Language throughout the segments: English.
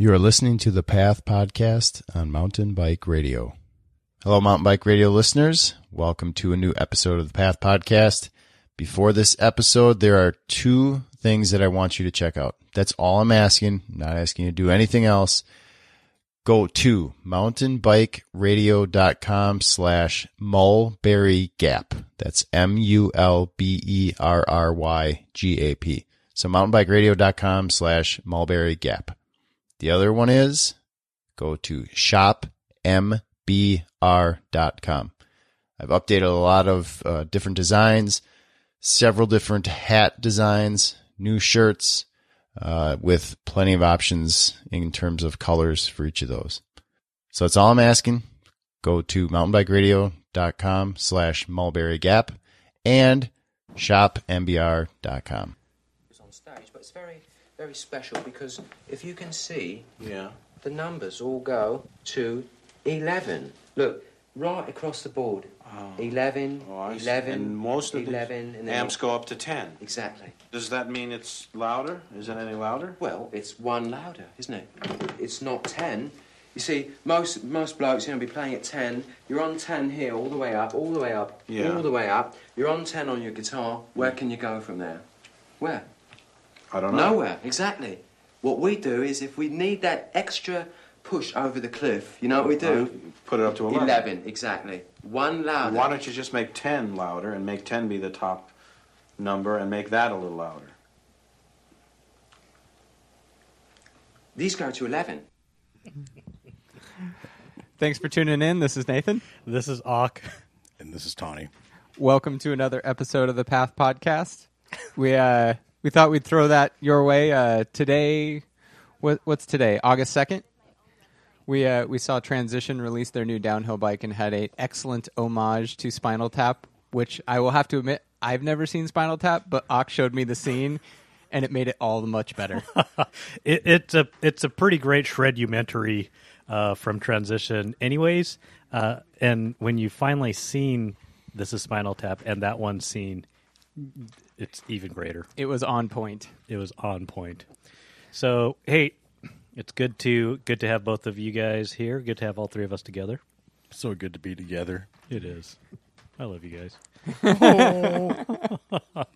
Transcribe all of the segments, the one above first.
You are listening to the Path Podcast on Mountain Bike Radio. Hello, Mountain Bike Radio listeners. Welcome to a new episode of the Path Podcast. Before this episode, there are two things that I want you to check out. That's all I'm asking. I'm not asking you to do anything else. Go to mountainbikeradio.com slash mulberry gap. That's M-U-L-B-E-R-R-Y-G-A-P. So mountainbikeradio.com slash mulberry gap. The other one is go to shopmbr.com. I've updated a lot of uh, different designs, several different hat designs, new shirts, uh, with plenty of options in terms of colors for each of those. So that's all I'm asking. Go to mountainbikeradio.com slash mulberry gap and shopmbr.com. was on stage, but it's very, special because if you can see, Yeah. the numbers all go to 11. Look, right across the board. 11, Oh, I 11, and most of 11, the and amps go up to 10. Exactly. Does that mean it's louder? Is it any louder? Well, it's one louder, isn't it? It's not 10. You see, most most blokes, you know, be playing at 10. You're on 10 here, all the way up, all the way up, Yeah. all the way up. You're on 10 on your guitar. Where can you go from there? Where? I don't know. Nowhere, exactly. What we do is if we need that extra push over the cliff, you know what we do? Put it up to 11. 11, exactly. One louder. Why don't you just make 10 louder and make 10 be the top number and make that a little louder? These go to 11. Thanks for tuning in. This is Nathan. This is Auk. And this is Tani. Welcome to another episode of the Path Podcast. We uh we thought we'd throw that your way. Uh, today, what what's today? August second. We uh, we saw Transition release their new downhill bike and had a excellent homage to Spinal Tap, which I will have to admit I've never seen Spinal Tap, but Auk showed me the scene, and it made it all the much better. It, it's a it's a pretty great shredumentary uh, from Transition, anyways. Uh, and when you finally seen this is Spinal Tap and that one scene, it's even greater. it was on point. It was on point. So hey, it's good to good to have both of you guys here. Good to have all three of us together. So good to be together. It is. I love you guys.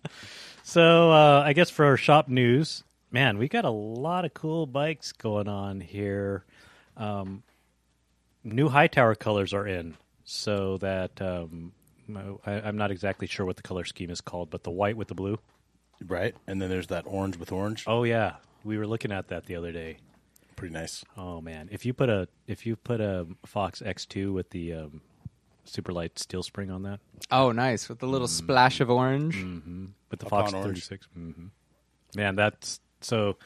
so uh, I guess for our shop news, man, we got a lot of cool bikes going on here. Um, new Hightower colors are in, so that um, I, I'm not exactly sure what the color scheme is called, but the white with the blue. Right? And then there's that orange with orange. Oh yeah, we were looking at that the other day. Pretty nice. Oh man, if you put a if you put a Fox X2 with the um, super light steel spring on that, Oh, nice with the little splash of orange. with the Upon Fox orange. 36. hmm Man, that's so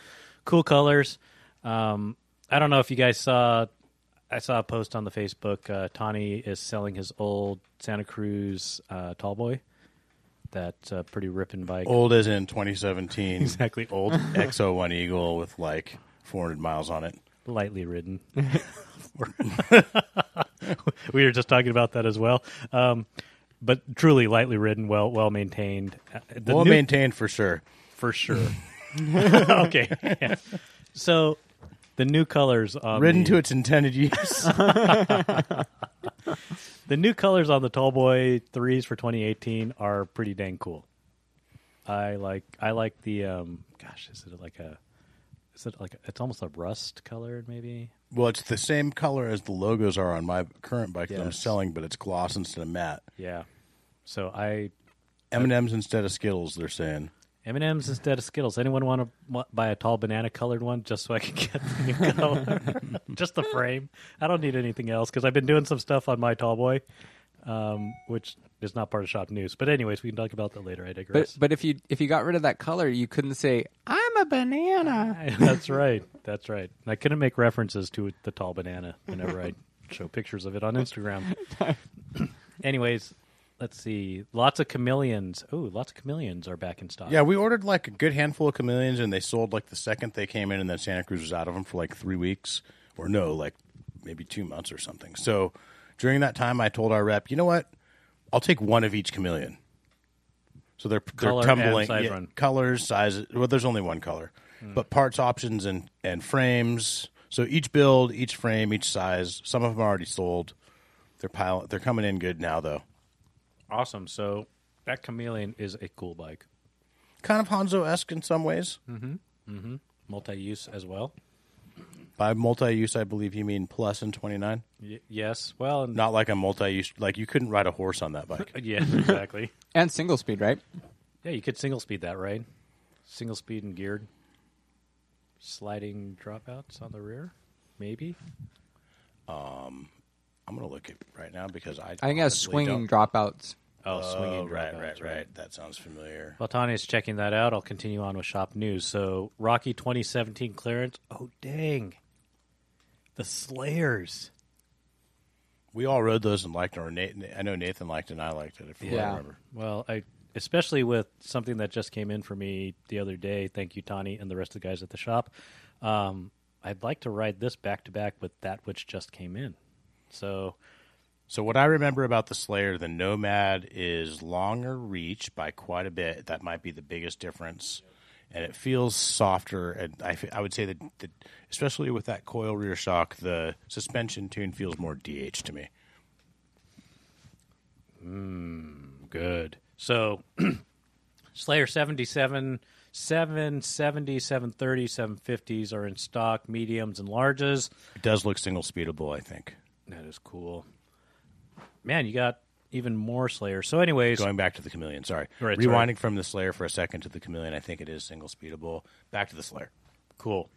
cool colors. Um, I don't know if you guys saw. I saw a post on the Facebook. Uh, Tani is selling his old Santa Cruz uh, Tallboy. That uh, pretty ripping bike. Old as in 2017 Exactly old, XO1 Eagle with like 400 miles on it. lightly ridden. we were just talking about that as well. Um, but truly lightly ridden, well well maintained. Uh, the well new- maintained for sure. for sure. okay. yeah. So the new colors on Ridden the, to its intended use. the new colors on the Tallboy threes for 2018 are pretty dang cool. I like I like the um gosh is it like a is it like a, it's almost a rust color maybe well, it's the same color as the logos are on my current bike that I'm selling, but it's gloss instead of matte. yeah so I M&M's instead of Skittles, they're saying. M and M's instead of Skittles anyone want to buy a tall banana colored one just so I can get the new color just the frame I don't need anything else because I've been doing some stuff on my Tallboy um, which is not part of shop news but anyways we can talk about that later I digress But but if you if you got rid of that color, you couldn't say I'm a banana. That's right. That's right. And I couldn't make references to the tall banana whenever I show pictures of it on Instagram. Anyways, let's see. Lots of chameleons. Oh, lots of chameleons are back in stock. Yeah, we ordered like a good handful of chameleons, and they sold like the second they came in, and then Santa Cruz was out of them for like three weeks, or no, like maybe two months or something. So during that time, I told our rep, you know what? I'll take one of each chameleon. So they're they're tumbling size yeah, colors, sizes. Well, there's only one color, hmm. but parts, options, and and frames. So each build, each frame, each size. Some of them are already sold. They're pile. They're coming in good now, though. Awesome. So that chameleon is a cool bike. Kind of Honzo esque in some ways. Mm-hmm. Mm-hmm. Multi-use as well. By multi-use, I believe you mean plus in twenty nine. Y- yes. Well, and Not like a multi-use. Like you couldn't ride a horse on that bike. yeah, exactly. And single speed, right? yeah, you could single speed that, right? Single speed and geared. Sliding dropouts on the rear, maybe. I'm gonna look at it right now because I. I think it has swinging don't- dropouts. Oh, Oh, swinging right, dropouts, right, right. That sounds familiar. While Tanya's checking that out, I'll continue on with shop news. So, Rocky 2017 clearance. Oh, dang. The Slayers. We all rode those and liked them. Nathan, I know Nathan liked it and I liked it. If you Yeah. remember. Well, I especially with something that just came in for me the other day. Thank you, Tani, and the rest of the guys at the shop. Um, I'd like to ride this back to back with that which just came in. So, So what I remember about the Slayer, the Nomad is longer reach by quite a bit. That might be the biggest difference, and it feels softer. And I, I would say that, that, especially with that coil rear shock, the suspension tune feels more DH to me. Hmm, good. So, Slayer 77, 770, 730, 750s are in stock, mediums and larges. It does look single speedable, I think. That is cool. Man, you got even more Slayer. So, anyways, Going back to the Chameleon, sorry, Right, rewinding from the Slayer for a second to the Chameleon, I think it is single speedable. Back to the Slayer. Cool.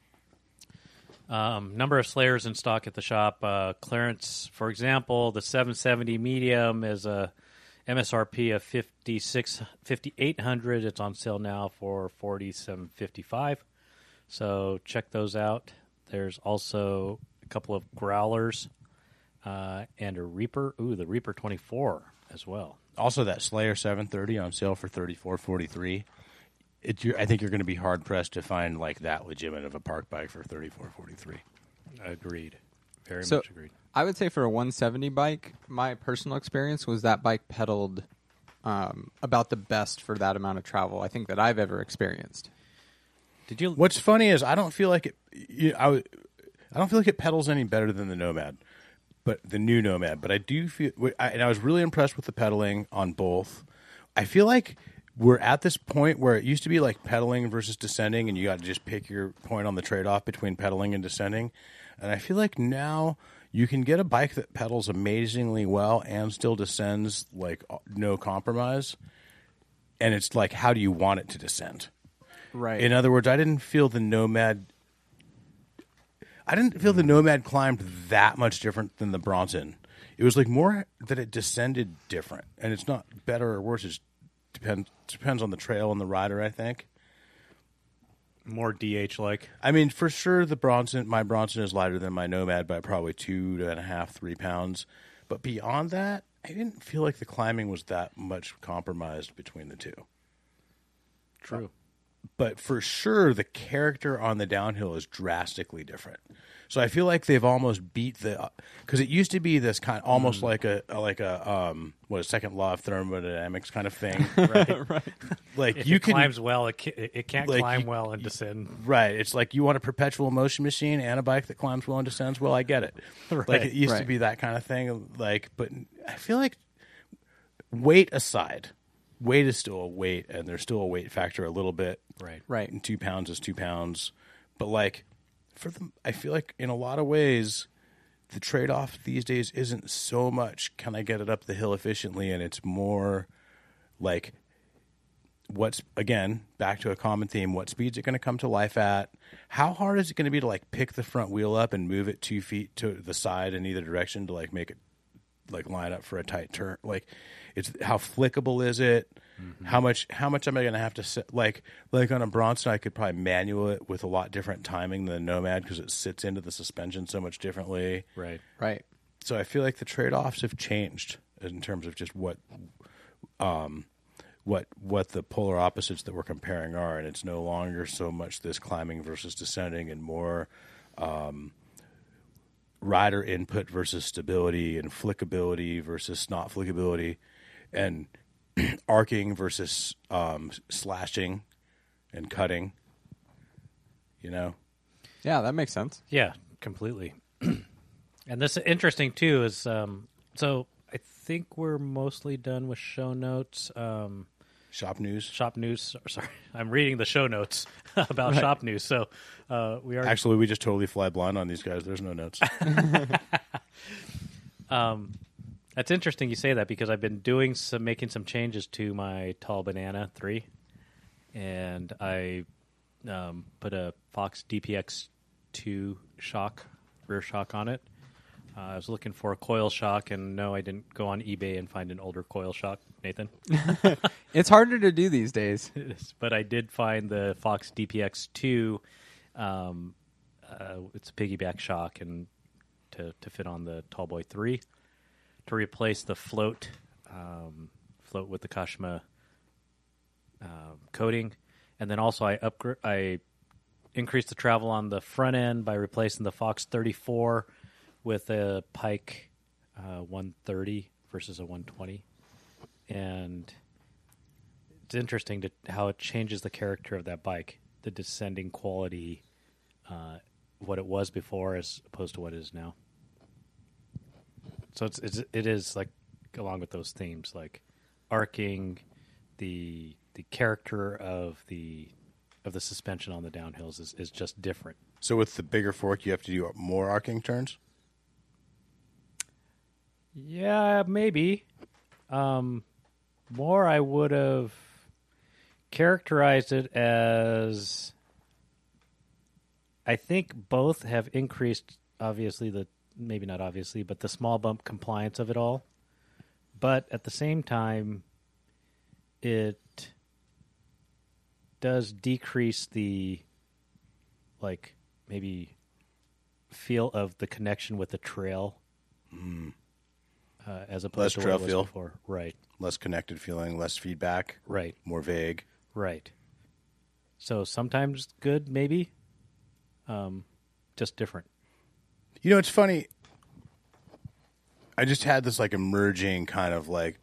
Um, number of Slayers in stock at the shop. Uh, clearance, for example, the 770 medium is a MSRP of 56 5800 It's on sale now for 4755 So check those out. There's also a couple of growlers uh, and a Reaper. Ooh, the Reaper 24 as well. Also, that Slayer 730 on sale for 34.43. It, you're, I think you're going to be hard pressed to find like that legitimate of a park bike for 34.43. Agreed. Very So much agreed. I would say for a 170 bike, my personal experience was that bike pedaled um, about the best for that amount of travel I think that I've ever experienced. Did you? What's funny is I don't feel like it. You, I, w- I don't feel like it pedals any better than the Nomad, but the new Nomad. But I do feel, I, and I was really impressed with the pedaling on both. I feel like we're at this point where it used to be like pedaling versus descending, and you got to just pick your point on the trade off between pedaling and descending. And I feel like now you can get a bike that pedals amazingly well and still descends like uh, no compromise. And it's like, how do you want it to descend? Right. In other words, I didn't feel the Nomad. I didn't feel the mm. Nomad climbed that much different than the Bronson. It was like more that it descended different, and it's not better or worse. It depends depends on the trail and the rider. I think. More DH like. I mean, for sure, the Bronson, my Bronson is lighter than my Nomad by probably two and a half, three pounds. But beyond that, I didn't feel like the climbing was that much compromised between the two. True. But for sure the character on the downhill is drastically different. So I feel like they've almost beat the because it used to be this kind almost Mm. like a like a um what a second law of thermodynamics kind of thing, right? right. Like If you it can climbs well, it, ca- it can't like, climb you- well and descend. right. It's like you want a perpetual motion machine and a bike that climbs well and descends well. I get it. right, Like it used to be that kind of thing. Like, but I feel like weight aside, weight is still a weight, and there's still a weight factor a little bit Right. right. and two pounds is two pounds. But like for the, I feel like in a lot of ways, the trade off these days isn't so much can I get it up the hill efficiently, and it's more like what's again back to a common theme. What speed's it going to come to life at? How hard is it going to be to like pick the front wheel up and move it two feet to the side in either direction to like make it like line up for a tight turn? Like, it's how flickable is it? How much? How much am I going to have to set? Like, like on a Bronson, I could probably manual it with a lot different timing than the Nomad because it sits into the suspension so much differently. Right. Right. So I feel like the trade offs have changed in terms of just what, um, what what the polar opposites that we're comparing are, and it's no longer so much this climbing versus descending, and more um, rider input versus stability, and flickability versus not flickability, and arcing versus um, slashing and cutting. You know, Yeah, that makes sense. Yeah. completely. and this is interesting too is um, so I think we're mostly done with show notes. Um, Shop news. shop news. Sorry, I'm reading the show notes about shop news. So uh, we are Actually, we just totally fly blind on these guys. There's no notes. That's interesting you say that because I've been doing some making some changes to my tall banana three, and I um, put a Fox DPX two shock rear shock on it. Uh, I was looking for a coil shock, and no, I didn't go on eBay and find an older coil shock, Nathan. It's harder to do these days. but I did find the Fox DPX two. Um, uh, it's a piggyback shock and to to fit on the Tallboy three to replace the float um, float with the Kashima um, coating, and then also I upgrade I increased the travel on the front end by replacing the Fox 34 with a Pike uh, 130 versus a 120, and it's interesting to how it changes the character of that bike, the descending quality, uh, what it was before as opposed to what it is now. So it's, it's it is like along with those themes like arcing, the the character of the of the suspension on the downhills is, is just different. so with the bigger fork, you have to do more arcing turns. Yeah, maybe. Um, more, I would have characterized it as. I think both have increased, obviously, the maybe not obviously, but the small bump compliance of it all. But at the same time, it does decrease the, like, maybe feel of the connection with the trail uh, as opposed Less to trail what it was feel. before. Right, Less connected feeling, less feedback, right, more vague. right. So sometimes good, maybe, um, just different. You know, it's funny. I just had this like emerging kind of like,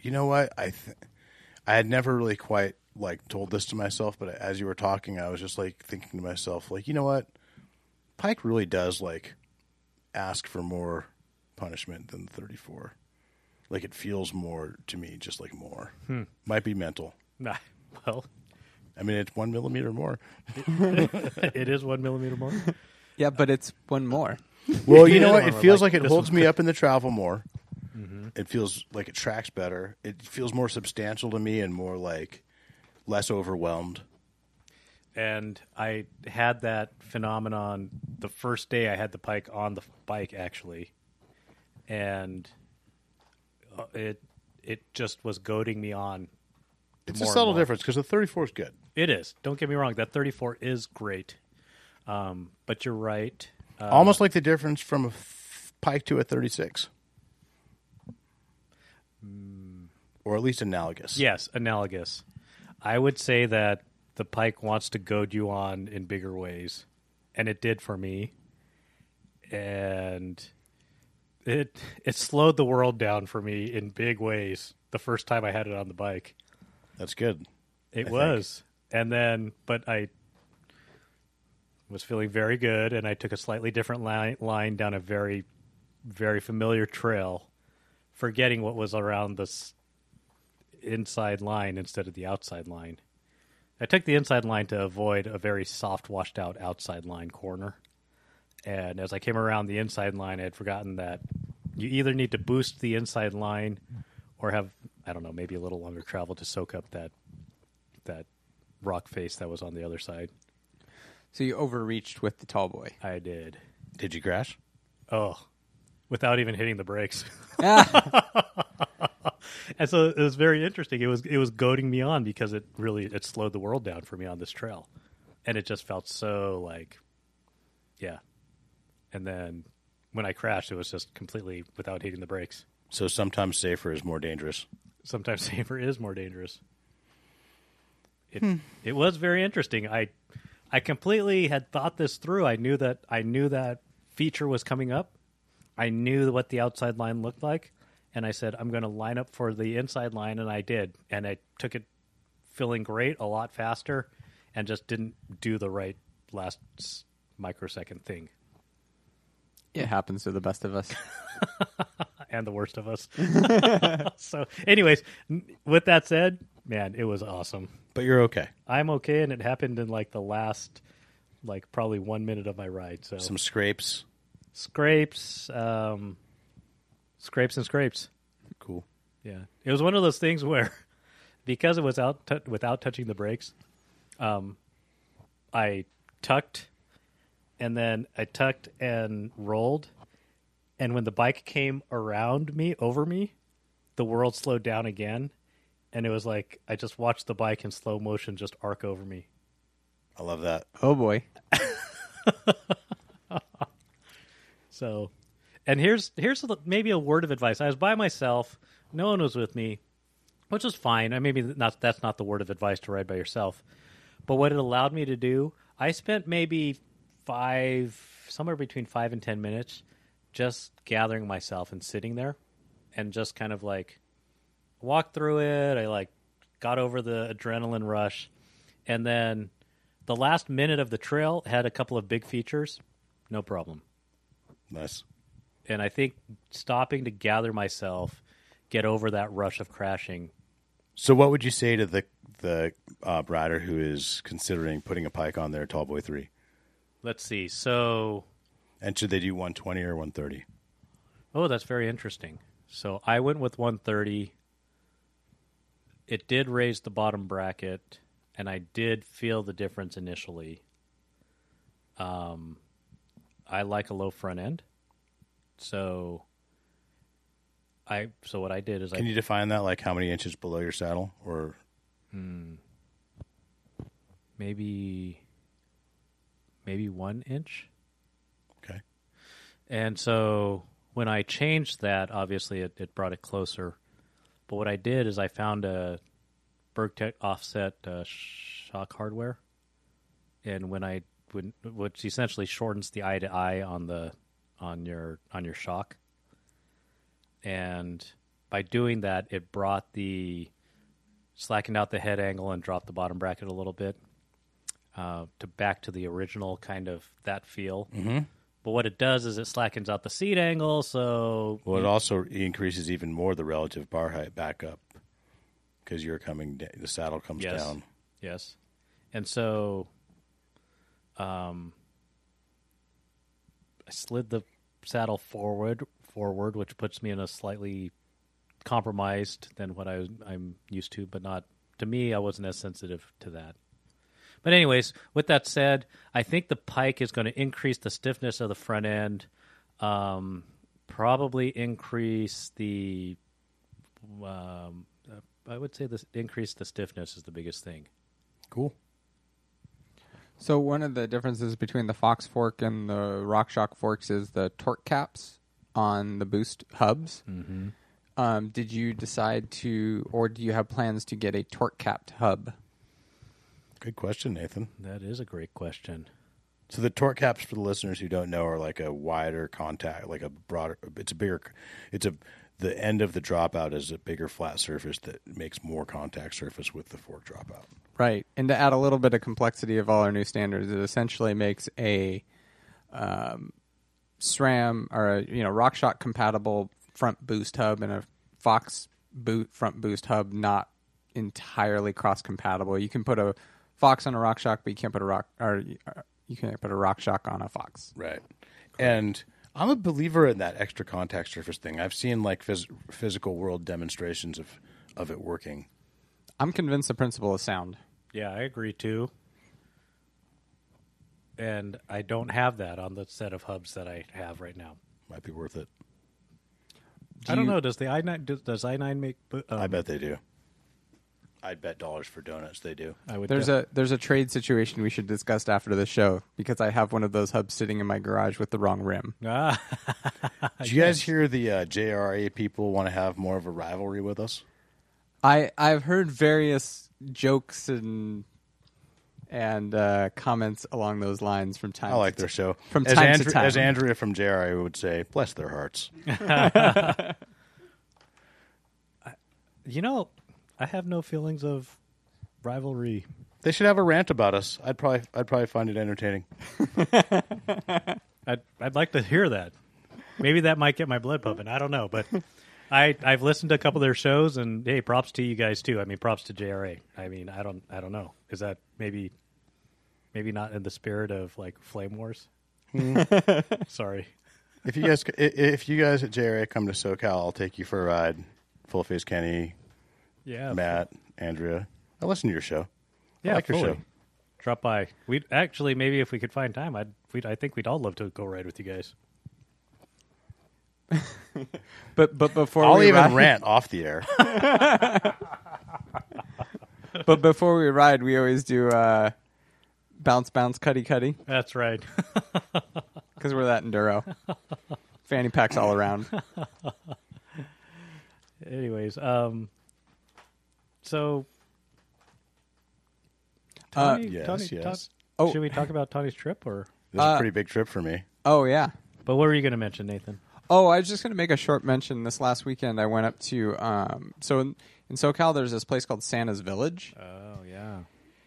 you know what? I th- I had never really quite like told this to myself, but as you were talking, I was just like thinking to myself, like, you know what? Pike really does like ask for more punishment than 34. Like it feels more to me, just like more. Hmm. Might be mental. Nah, well, I mean, it's one millimeter more. it is one millimeter more. Yeah, but it's one more. Well, you know what? It feels like like, it holds me up in the travel more. It feels like it tracks better. It feels more substantial to me and more like less overwhelmed. and I had that phenomenon the first day I had the pike on the bike actually, and uh, it it just was goading me on. It's a subtle difference because the 34 is good. It is. Don't get me wrong. That 34 is great, um, but you're right. Uh, Almost like the difference from a f- Pike to a 36. Or at least analogous. Yes, analogous. I would say that the pike wants to goad you on in bigger ways, and it did for me. And it it slowed the world down for me in big ways. The first time I had it on the bike, That's good. it I was, and then but I was feeling very good, and I took a slightly different line, line down a very very familiar trail, forgetting what was around this inside line instead of the outside line. I took the inside line to avoid a very soft, washed out outside line corner. And as I came around the inside line, I had forgotten that you either need to boost the inside line or have, I don't know, maybe a little longer travel to soak up that that rock face that was on the other side. So you overreached with the tall boy. I did. Did you crash? Oh, without even hitting the brakes. and so it was very interesting. It was it was goading me on because it really it slowed the world down for me on this trail, and it just felt so like, yeah. And then when I crashed, it was just completely without hitting the brakes. So sometimes safer is more dangerous. Sometimes safer is more dangerous. It hmm. it was very interesting. I I completely had thought this through. I knew that I knew that feature was coming up. I knew what the outside line looked like, and I said I'm going to line up for the inside line, and I did. And I took it feeling great, a lot faster, and just didn't do the right last microsecond thing. It happens to the best of us. and the worst of us. so, anyways, with that said, man, it was awesome. But you're okay. I'm okay, and it happened in like the last, like probably one minute of my ride. So Some scrapes. scrapes, um, scrapes and scrapes. Cool. Yeah, it was one of those things where, because it was out t- without touching the brakes, um, I tucked, and then I tucked and rolled, and when the bike came around me over me, the world slowed down again, and it was like I just watched the bike in slow motion just arc over me. I love that. Oh boy. So, and here's here's a, maybe a word of advice. I was by myself. No one was with me, which is fine. I maybe not that's not the word of advice to ride by yourself. But what it allowed me to do, I spent maybe five, somewhere between five and ten minutes, just gathering myself and sitting there, and just kind of like walked through it. I like got over the adrenaline rush, and then the last minute of the trail had a couple of big features. No problem Nice. and I think stopping to gather myself, get over that rush of crashing. So, what would you say to the the uh, rider who is considering putting a pike on their tall boy three? Let's see. So, And should they do 120 or 130? oh, that's very interesting. So I went with 130. It did raise the bottom bracket, and I did feel the difference initially. Um, I like a low front end, so I so what I did is I Can I you define that? Like how many inches below your saddle? Or hmm, maybe maybe one inch. okay, And so when I changed that, obviously it, it brought it closer. But what I did is I found a Burgtec offset uh, shock hardware, and when I would, which essentially shortens the eye to eye on the on your on your shock, and by doing that, it brought the slackened out the head angle and dropped the bottom bracket a little bit uh, to back to the original kind of that feel. Mm-hmm. But what it does is it slackens out the seat angle, so well, it also increases even more the relative bar height back up because you're coming. The saddle comes Yes. down. Yes. And so um I slid the saddle forward forward, which puts me in a slightly compromised than what I I'm used to, but not to me I wasn't as sensitive to that. But anyways, with that said, I think the pike is going to increase the stiffness of the front end, um, probably increase the um, uh, I would say this increase the stiffness is the biggest thing. Cool. So one of the differences between the Fox fork and the RockShox forks is the torque caps on the boost hubs. Mm-hmm. Um, did you decide to, or do you have plans to get a torque capped hub? Good question, Nathan. That is a great question. So the torque caps for the listeners who don't know are like a wider contact, like a broader. It's a bigger. It's a the end of the dropout is a bigger flat surface that makes more contact surface with the fork dropout. Right. And to add a little bit of complexity of all our new standards, it essentially makes a um, SRAM or a you know RockShox compatible front boost hub and a Fox boot front boost hub not entirely cross compatible. You can put a Fox on a rock shock, but you can't put a rock or uh, you can't put a rock shock on a Fox. Right. And I'm a believer in that extra contact surface thing. I've seen like phys- physical world demonstrations of of it working. I'm convinced the principle is sound. Yeah, I agree too. And I don't have that on the set of hubs that I have right now. Might be worth it. I don't you- know. Does the i nine does, does i nine make? bo- Um, I bet they do. I'd bet dollars for donuts they do. I would. There's def- a there's a trade situation we should discuss after the show because I have one of those hubs sitting in my garage with the wrong rim. ah, Did you guys hear the uh, JRA people want to have more of a rivalry with us? I I've heard various jokes and and uh, comments along those lines from time. I like to their show. From as time to Andrea, time. As Andrea from JRA would say, bless their hearts. you know, I have no feelings of rivalry. They should have a rant about us. I'd probably I'd probably find it entertaining. I'd I'd like to hear that. maybe that might get my blood pumping. I don't know, but I I've listened to a couple of their shows, and hey, props to you guys too. I mean, props to JRA. I mean, I don't I don't know. Is that maybe maybe not in the spirit of like Flame Wars? Hmm. Sorry. If you guys, if you guys at JRA come to SoCal, I'll take you for a ride. Full face Kenny, Yeah, Matt, Andrea. I listen to your show. Yeah, I like your fully. show. Drop by. We would actually maybe if we could find time, I'd we'd, I think we'd all love to go ride with you guys. But but before I'll we even ride, rant off the air. but before we ride, we always do uh, bounce bounce cuddy cuddy That's right. because we're that enduro. Fanny packs all around. Anyways, um, so Uh, Tony, yes, Tony, yes. talk- Oh. should we talk about Tony's trip or? This is Uh, a pretty big trip for me. Oh yeah. But what were you going to mention, Nathan? Oh, I was just going to make a short mention. This last weekend, I went up to um, so in, in SoCal, there's this place called Santa's Village, Oh yeah,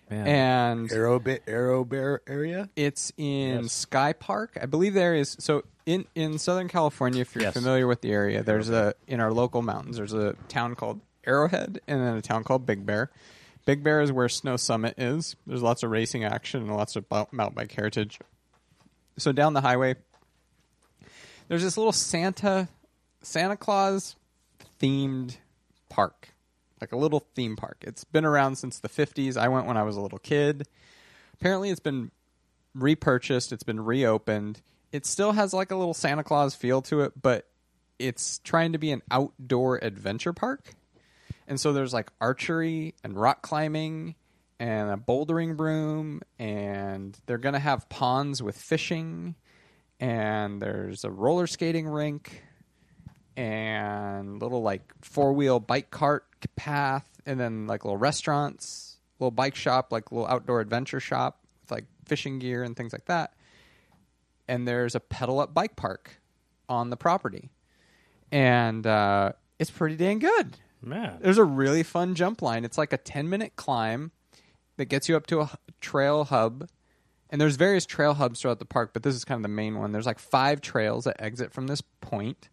man. and Arrow, Ba- Arrow Bear area. it's in Yes. Sky Park. I believe there is so in in Southern California. If you're Yes. familiar with the area, there's a in our local mountains. There's a town called Arrowhead, and then a town called Big Bear. Big Bear is where Snow Summit is. There's lots of racing action and lots of mountain bike heritage. So down the highway, there's this little Santa Santa Claus themed park, like a little theme park. It's been around since the 50s. I went when I was a little kid. Apparently, it's been repurchased. It's been reopened. It still has like a little Santa Claus feel to it, but it's trying to be an outdoor adventure park. And so there's like archery and rock climbing and a bouldering room and they're going to have ponds with fishing and there's a roller skating rink and little like four-wheel bike cart path and then like little restaurants, little bike shop, like little outdoor adventure shop with like fishing gear and things like that. And there's a pedal up bike park on the property. And uh, it's pretty dang good. Man, There's a really fun jump line. It's like a 10 minute climb that gets you up to a trail hub. And there's various trail hubs throughout the park, but this is kind of the main one. There's like five trails that exit from this point.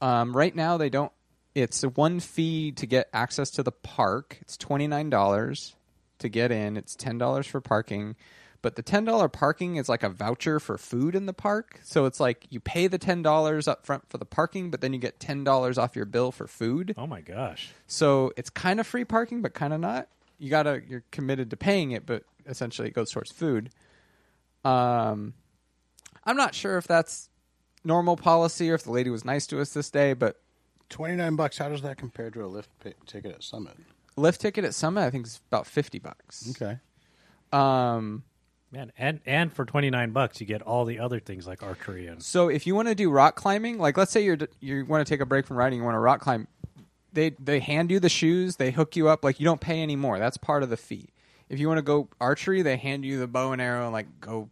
Um, right now, they don't. It's one fee to get access to the park. It's twenty nine dollars to get in. It's ten dollars for parking, but the ten dollar parking is like a voucher for food in the park. So it's like you pay the ten dollars up front for the parking, but then you get ten dollars off your bill for food. oh my gosh, So it's kind of free parking, but kind of not. You gotta you're committed to paying it, but essentially it goes towards food. Um, I'm not sure if that's normal policy or if the lady was nice to us this day, but Twenty nine bucks. How does that compare to a lift pay- ticket at Summit? lift ticket at Summit I think is about fifty bucks. Okay. Um, man, and and for twenty nine bucks, you get all the other things like archery and so if you want to do rock climbing, like let's say you're you want to take a break from riding, you want to rock climb, they they hand you the shoes, they hook you up, like you don't pay any more. That's part of the fee. If you want to go archery, they hand you the bow and arrow and like go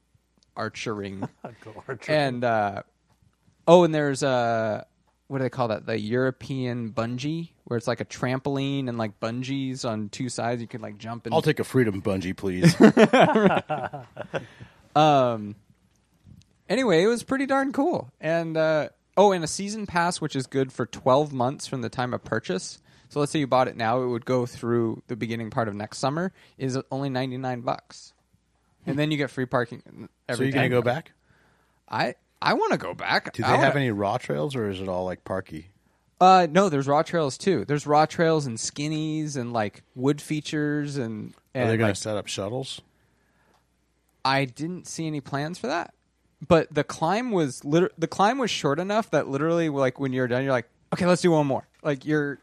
archering. go archery. and uh, oh, and there's uh, what do they call that? The European bungee, where it's like a trampoline and like bungees on two sides. You can like jump and I'll take a freedom bungee, please. Um. Anyway, it was pretty darn cool, and uh, oh, and a season pass, which is good for twelve months from the time of purchase. So let's say you bought it now, it would go through the beginning part of next summer. Is only ninety nine bucks, and then you get free parking. so Every you gonna go back? I I want to go back. Do I they wanna- have any raw trails, or is it all like parky? Uh, no, there's raw trails too. There's raw trails and skinnies and like wood features and. Are and they going like, to set up shuttles? I didn't see any plans for that. But the climb was liter- the climb was short enough that literally like when you're done you're like, "Okay, let's do one more." Like you're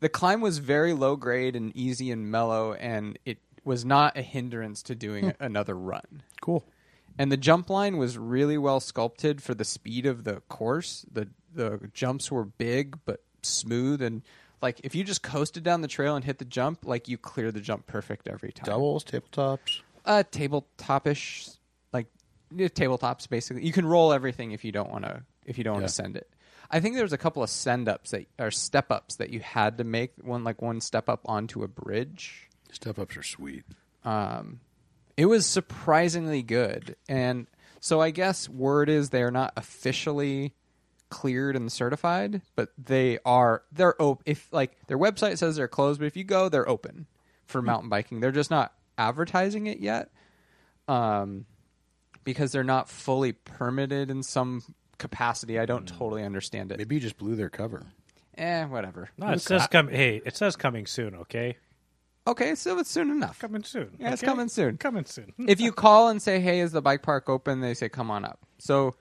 the climb was very low grade and easy and mellow and it was not a hindrance to doing another run. Cool. And the jump line was really well sculpted for the speed of the course. The the jumps were big but smooth. And like if you just coasted down the trail and hit the jump, like you clear the jump perfect every time. Doubles, tabletops. uh tabletop-ish like yeah, tabletops basically. You can roll everything if you don't want to if you don't want to send it. I think there's a couple of send ups that or step ups that you had to make. One like one step up onto a bridge. Step ups are sweet. um it was surprisingly good and so i guess word is they're not officially cleared and certified, but they are they're open. If like their website says they're closed, but if you go, they're open for mountain biking. They're just not advertising it yet, um, because they're not fully permitted in some capacity. I don't totally understand it. Maybe you just blew their cover. Eh, whatever. No, it says com- Hey, it says coming soon. Okay, Okay, so it's soon enough. coming soon. Yeah, it's okay? coming soon. Coming soon. if you call and say, "Hey, is the bike park open?" they say, "Come on up." So,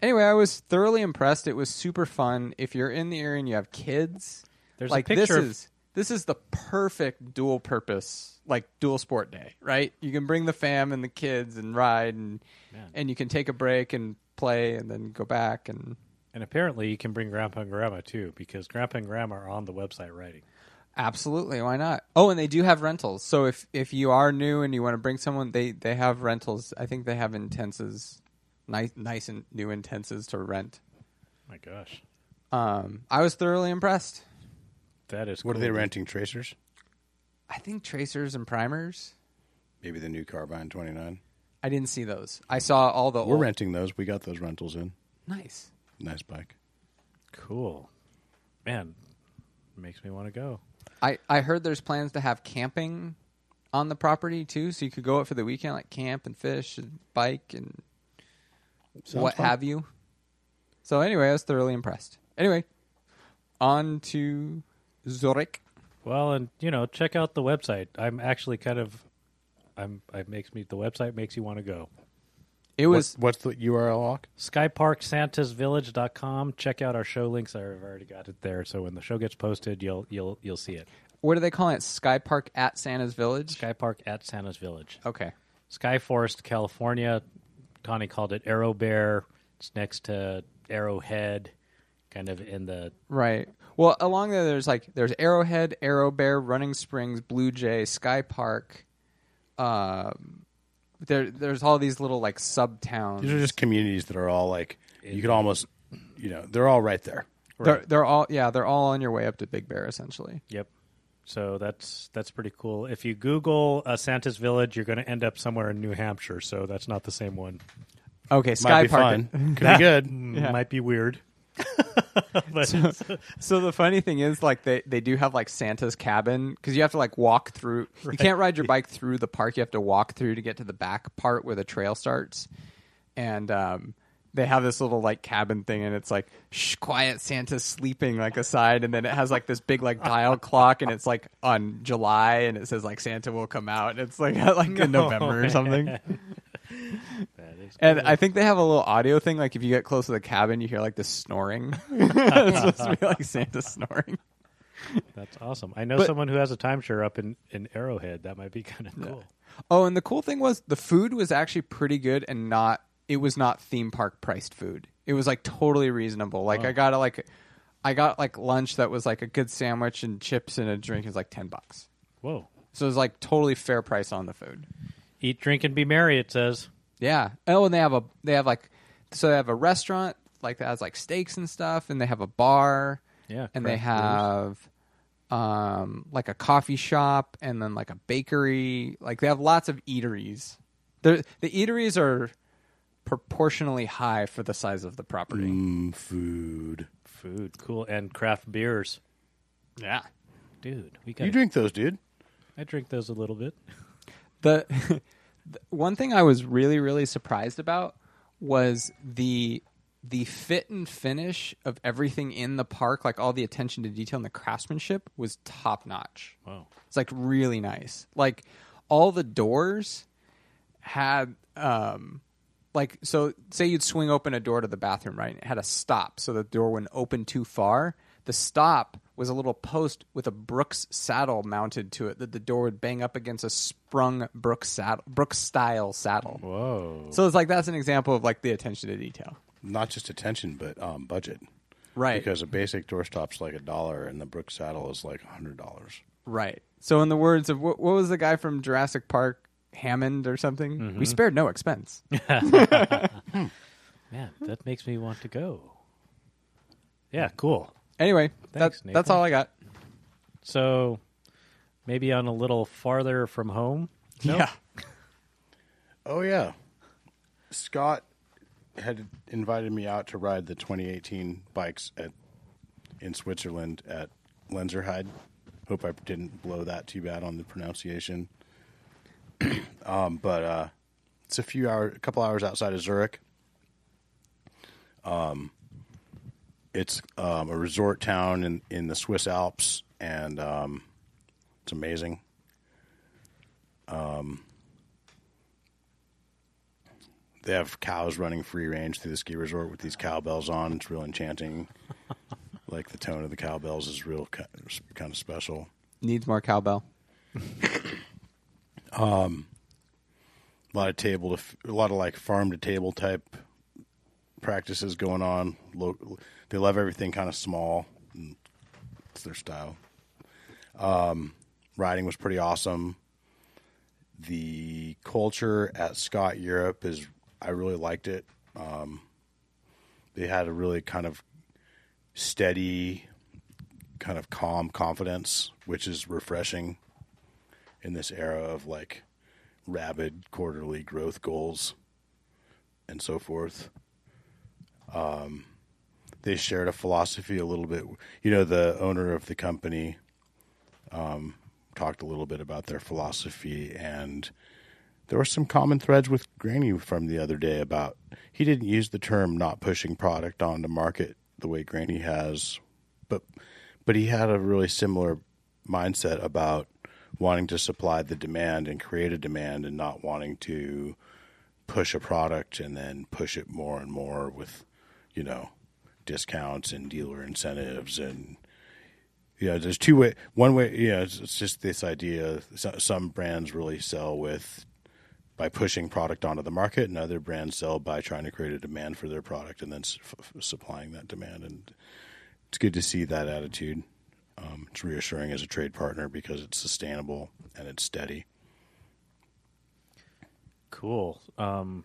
anyway, I was thoroughly impressed. It was super fun. If you're in the area and you have kids, There's a like this picture of- is this is the perfect dual purpose, like dual sport day, right? You can bring the fam and the kids and ride, and and you can take a break and play, and then go back and And apparently, you can bring Grandpa and Grandma too, because Grandpa and Grandma are on the website writing. Absolutely, why not? Oh, and they do have rentals. So if if you are new and you want to bring someone, they they have rentals. I think they have intenses, nice nice and new intenses to rent. My gosh, Um, I was thoroughly impressed. that is. What are cool, they renting? Tracers? I think tracers and primers. Maybe the new Carbine 29. I didn't see those. I saw all the We're old- renting those. We got those rentals in. Nice. Nice bike. Cool, man. Makes me want to go. I I heard there's plans to have camping on the property too, so you could go out for the weekend, like camp and fish and bike and Sounds what fun. have you. So anyway, I was thoroughly impressed. Anyway, on to Zurich. Well, and you know, check out the website. I'm actually kind of, I'm. It makes me. The website makes you want to go. It was What's the URL lock? SkyParkSantasVillage.com. Check out our show links. I've already got it there. So when the show gets posted, you'll you'll you'll see it. what do they call it? Sky Park at Santa's Village. Sky Park at Santa's Village. Okay. Sky Forest, California. Connie called it Arrow Bear. It's next to Arrowhead, kind of in the Right. Well, along there, there's like there's Arrowhead, Arrow Bear, Running Springs, Blue Jay, Sky Park. Um, there, there's all these little like sub towns. These are just communities that are all like, you could almost, you know, they're all right there. They're, they're all yeah, they're all on your way up to Big Bear essentially. Yep. So that's that's pretty cool. If you Google uh, Santa's Village, you're going to end up somewhere in New Hampshire. So that's not the same one. Okay, Might Sky be Park. fun. Could be good. Mm, Might be weird. But it's- So the funny thing is, like they, they do have like Santa's cabin because you have to like walk through. You can't ride your bike through the park. You have to walk through to get to the back part where the trail starts. And um, they have this little like cabin thing, and it's like shh, quiet. Santa's sleeping like aside, and then it has like this big like dial clock, and it's like on July, and it says like Santa will come out. And it's like like in November or something. That is And cool. I think they have a little audio thing. Like if you get close to the cabin, you hear like the snoring. it's supposed to be like Santa snoring. that's awesome. I know But- someone who has a timeshare up in, in Arrowhead. That might be kind of cool. Oh, and the cool thing was the food was actually pretty good and not it was not theme park priced food. It was like totally reasonable. Like I got a, like I got like lunch that was like a good sandwich and chips and a drink is like 10 bucks. Whoa. So it was like totally fair price on the food. Eat, drink, and be merry. It says. Yeah. Oh, and they have a they have like so they have a restaurant like that has like steaks and stuff and they have a bar Yeah, and they craft have um like a coffee shop and then like a bakery. Like they have lots of eateries. The the eateries are proportionally high for the size of the property. Mm, food. Food, cool, and craft beers. Yeah. Dude, we got. You drink those, dude. I drink those a little bit. The, the one thing I was really really surprised about was the the fit and finish of everything in the park, like all the attention to detail and the craftsmanship was top notch. Wow. It's like really nice. Like all the doors had um like so say you'd swing open a door to the bathroom, right? It had a stop so the door wouldn't open too far. The stop was a little post with a Brooks saddle mounted to it that the door would bang up against a sprung Brooks saddle Brooks style saddle. Whoa. So it's like that's an example of like the attention to detail. Not just attention, but um, budget. Right. Because a basic doorstop's like a dollar, and the Brooks saddle is like a hundred dollars. Right. So, in the words of what, what was the guy from Jurassic Park, Hammond or something? We spared no expense. Man, that makes me want to go. Yeah, cool. Anyway, Thanks, that's that's Nathan. all I got. So maybe on a little farther from home. Yeah. Oh yeah, Scott had invited me out to ride the 2018 bikes at in Switzerland at Lenzerheide. Hope I didn't blow that too bad on the pronunciation. um, but uh, it's a few hours, a couple hours outside of Zurich. Um, it's um, a resort town in, in the Swiss Alps, and um, it's amazing. Um, they have cows running free range through the ski resort with these cowbells on. It's real enchanting. like the tone of the cowbells is real kind of special. Needs more cowbell. A lot of table to f- a lot of like farm to table type practices going on. Lo- they love everything kind of small. It's their style. Um, riding was pretty awesome. The culture at Scott Europe is I really liked it. Um, they had a really kind of steady, kind of calm confidence, which is refreshing in this era of like rabid quarterly growth goals and so forth. Um, they shared a philosophy a little bit. You know, the owner of the company um, talked a little bit about their philosophy, and there were some common threads with Granny from the other day about he didn't use the term not pushing product on onto market the way Granny has, but but he had a really similar mindset about wanting to supply the demand and create a demand and not wanting to push a product and then push it more and more with you know discounts and dealer incentives and you know there's two way one way you know it's, it's just this idea so- some brands really sell with by pushing product onto the market and other brands sell by trying to create a demand for their product and then s- f- supplying that demand. And it's good to see that attitude. Um, it's reassuring as a trade partner because it's sustainable and it's steady. Cool. Um,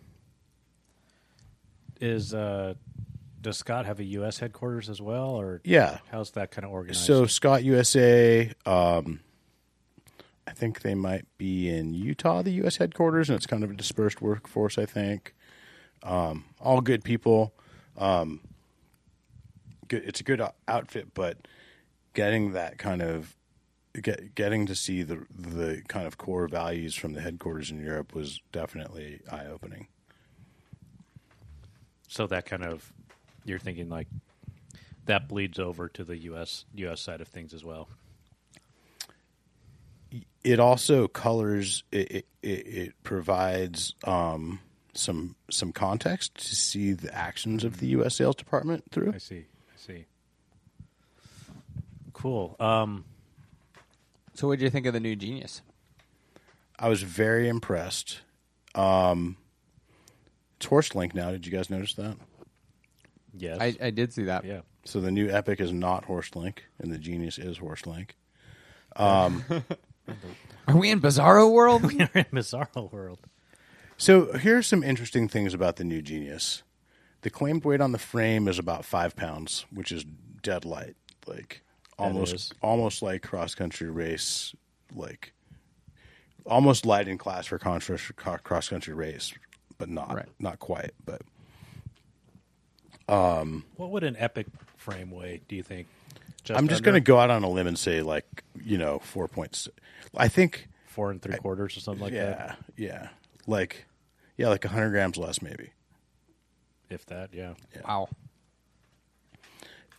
is uh, does Scott have a U.S. headquarters as well, or yeah how's that kind of organized? So Scott USA, um, I think they might be in Utah, the U.S. headquarters, and it's kind of a dispersed workforce. I think um, all good people. Um, good, it's a good outfit, but getting that kind of get, getting to see the the kind of core values from the headquarters in Europe was definitely eye opening. so that kind of you're thinking like that bleeds over to the U.S. U.S. side of things as well. it also colors it it, it, it provides um, some some context to see the actions of the U.S. sales department through. I see. I see. Cool. Um, So, what did you think of the new Genius? I was very impressed. Um, it's Horst link now. Did you guys notice that? Yes. I, I did see that. yeah. So the new Epic is not Horst link, and the Genius is Horst link. Um, are we in Bizarro World? We're in Bizarro world. So here's some interesting things about the new Genius. The claimed weight on the frame is about five pounds, which is dead light, like almost almost like cross country race, like almost light in class for cross country race, but not Right. not quite. But Um, what would an epic frame weigh? Do you think? I'm just going to go out on a limb and say like you know four points. I think four and three quarters or something like yeah that. yeah yeah, like yeah like hundred grams less maybe. If that, yeah. Wow.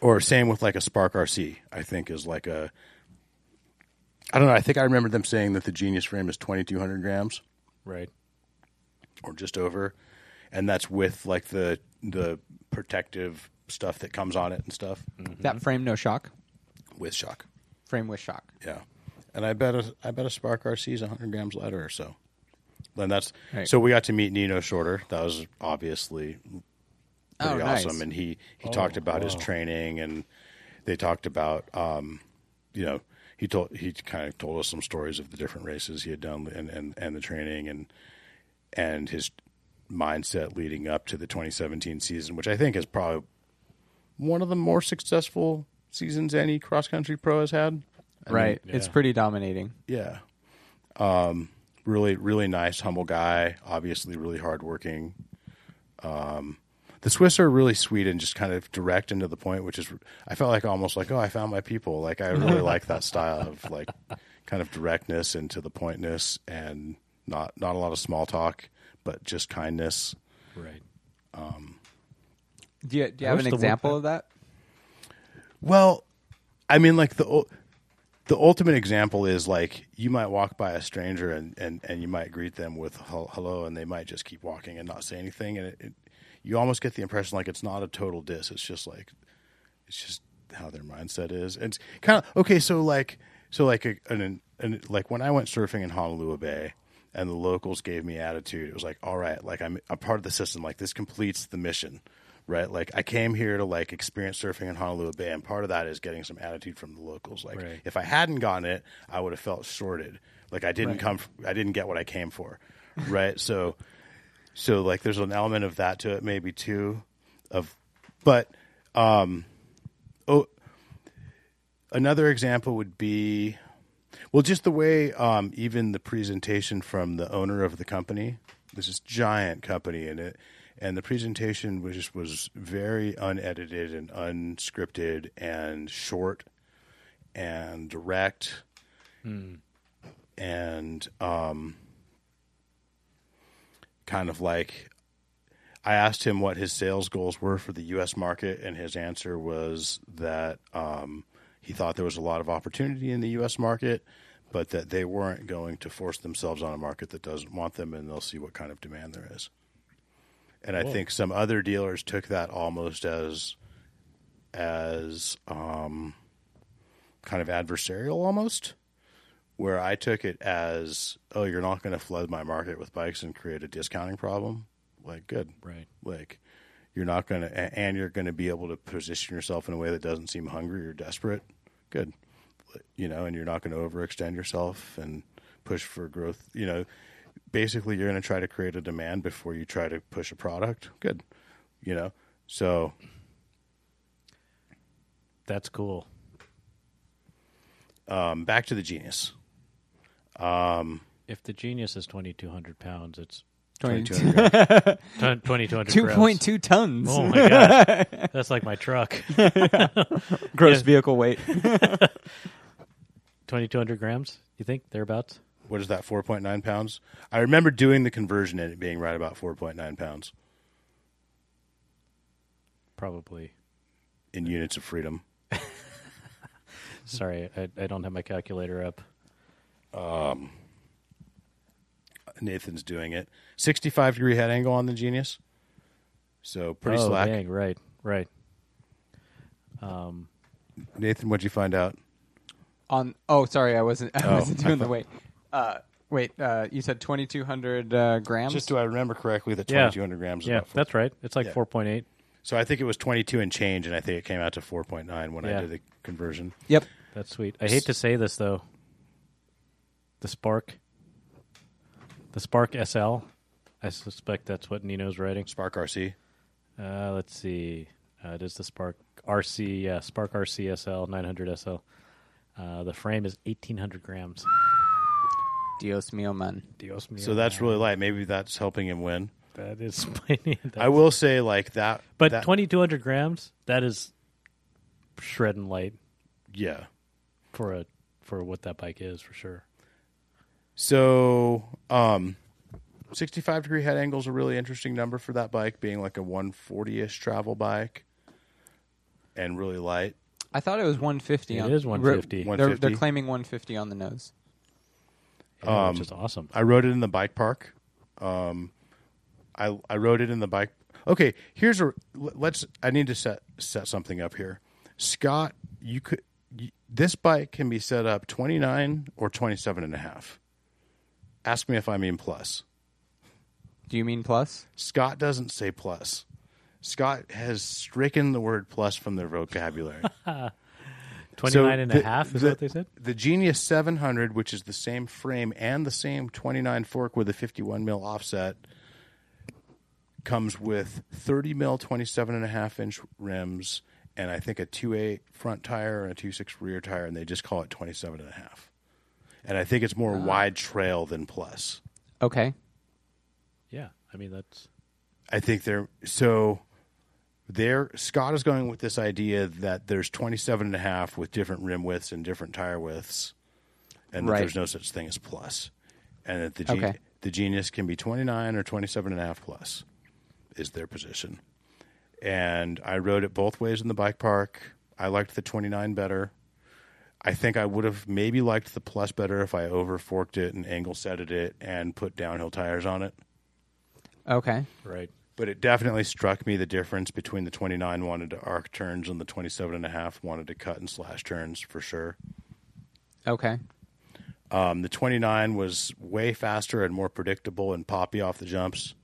or same with like a Spark RC. I think is like a. I don't know. I think I remember them saying that the Genius frame is twenty two hundred grams Right. or just over, and that's with like the the protective stuff that comes on it and stuff That frame, no shock. with shock. Frame with shock. Yeah, and I bet a I bet a Spark RC is hundred grams lighter or so. And that's Right. so we got to meet Nino Schurter. That was obviously Oh, pretty nice. awesome. And he he talked about his training, and they talked about um, you know he told he kind of told us some stories of the different races he had done and and, and the training and and his mindset leading up to the 2017 season, which I think is probably one of the more successful seasons any cross country pro has had. I mean, right. It's pretty dominating. yeah. Um, really, really nice, humble guy. Obviously, really hardworking. Um, the Swiss are really sweet and just kind of direct and to the point, which is I felt like almost like oh I found my people. Like I really like that style of like kind of directness and to the pointness and not not a lot of small talk, but just kindness. Right. Um, do you, do you have an example word- of that? Well, I mean, like the the ultimate example is like you might walk by a stranger and, and, and you might greet them with hello, and they might just keep walking and not say anything, and it, it, you almost get the impression like it's not a total diss. It's just like it's just how their mindset is. And it's kind of okay. So like so like a, an, an like when I went surfing in Honolulu Bay. And the locals gave me attitude. It was like, all right, like I'm a part of the system. Like this completes the mission right? Like I came here to like experience surfing in Honolulu Bay, and part of that is getting some attitude from the locals. Like Right. if I hadn't gotten it, I would have felt shorted. Like I didn't come, f I didn't get what I came for, right? so, so like there's an element of that to it, maybe too, of, but, um, oh, another example would be, well, just the way um, even the presentation from the owner of the company. This is giant company, and it and the presentation was just was very unedited and unscripted and short and direct and um, kind of like I asked him what his sales goals were for the U.S. market, and his answer was that um, he thought there was a lot of opportunity in the U.S. market, but that they weren't going to force themselves on a market that doesn't want them, and they'll see what kind of demand there is. And I think some other dealers took that almost as as um, kind of adversarial, almost. Where I took it as, oh, you're not going to flood my market with bikes and create a discounting problem. Like, good, Right. like you're not going to and you're going to be able to position yourself in a way that doesn't seem hungry or desperate good you know and you're not going to overextend yourself and push for growth you know basically you're going to try to create a demand before you try to push a product good you know so That's cool. um, back to the genius If the genius is 2,200 pounds, it's 2200 grams. 2,200 Two point two tons Oh my god, that's like my truck. gross Yeah. vehicle weight. 2,200 grams. You think thereabouts? what is that 4.9 pounds i remember doing the conversion and it being right about 4.9 pounds Probably. in units of freedom Sorry, I, I don't have my calculator up. Um, nathan's doing it 65 degree head angle on the genius so pretty oh, slack dang, right, right. nathan what'd you find out On oh, sorry, I wasn't. I Oh, wasn't doing the thought- weight. Uh, wait, uh, you said twenty two hundred uh, grams. Just do I remember correctly that Yeah. 2200 grams is Yeah, about four. that's right. It's like Yeah. 4.8. So I think it was 22 and change, and I think it came out to 4.9 when I Yeah. did the conversion. yep. That's sweet. I hate to say this though. The Spark, the Spark SL. I suspect that's what Nino's writing. Spark RC. Uh, let's see. Uh, it is the Spark RC. Yeah, Spark RC SL 900 SL. Uh, the frame is 1,800 grams. Dios mío, man. Dios mío. So that's really light. Maybe that's helping him win. that is. I will say, like that. But that, 2,200 grams. That is shredding light Yeah. for a for what that bike is for sure. So, um, 65 degree head angle is a really interesting number for that bike, being like a 140 ish travel bike and really light. I thought it was one fifty. It on, is 150. They're, they're claiming one fifty on the nose. Yeah, Um, which is awesome. I rode it in the bike park. Um, I I rode it in the bike. Okay, here's a let's. I need to set set something up here. Scott, you could you, this bike can be set up 29 or 27 and a half. Ask me if I mean plus. Do you mean plus? Scott doesn't say plus. Scott has stricken the word plus from their vocabulary. 29 and a half is the- what they said? The Genius 700, which is the same frame and the same 29 fork with a 51 mil offset, comes with 30 mil 27 and a half inch rims and I think a 2.8 front tire and a 2.6 rear tire, and they just call it 27 and a half. And I think it's more wide trail than plus. Okay. Yeah. I mean, that's. I think they're so there Scott is going with this idea that there's 27 and a half with different rim widths and different tire widths, and that Right. there's no such thing as plus, and that the Ge- Okay. the Genius can be 29 or 27 and a half plus, is their position. And I rode it both ways in the bike park. I liked the 29 better. I think I would have maybe liked the plus better if I over forked it and angle setted it and put downhill tires on it. Okay. Right. But it definitely struck me the difference between the 29 wanted to arc turns and the 27 and a half wanted to cut and slash turns for sure. Okay. Um, the 29 was way faster and more predictable and poppy off the jumps.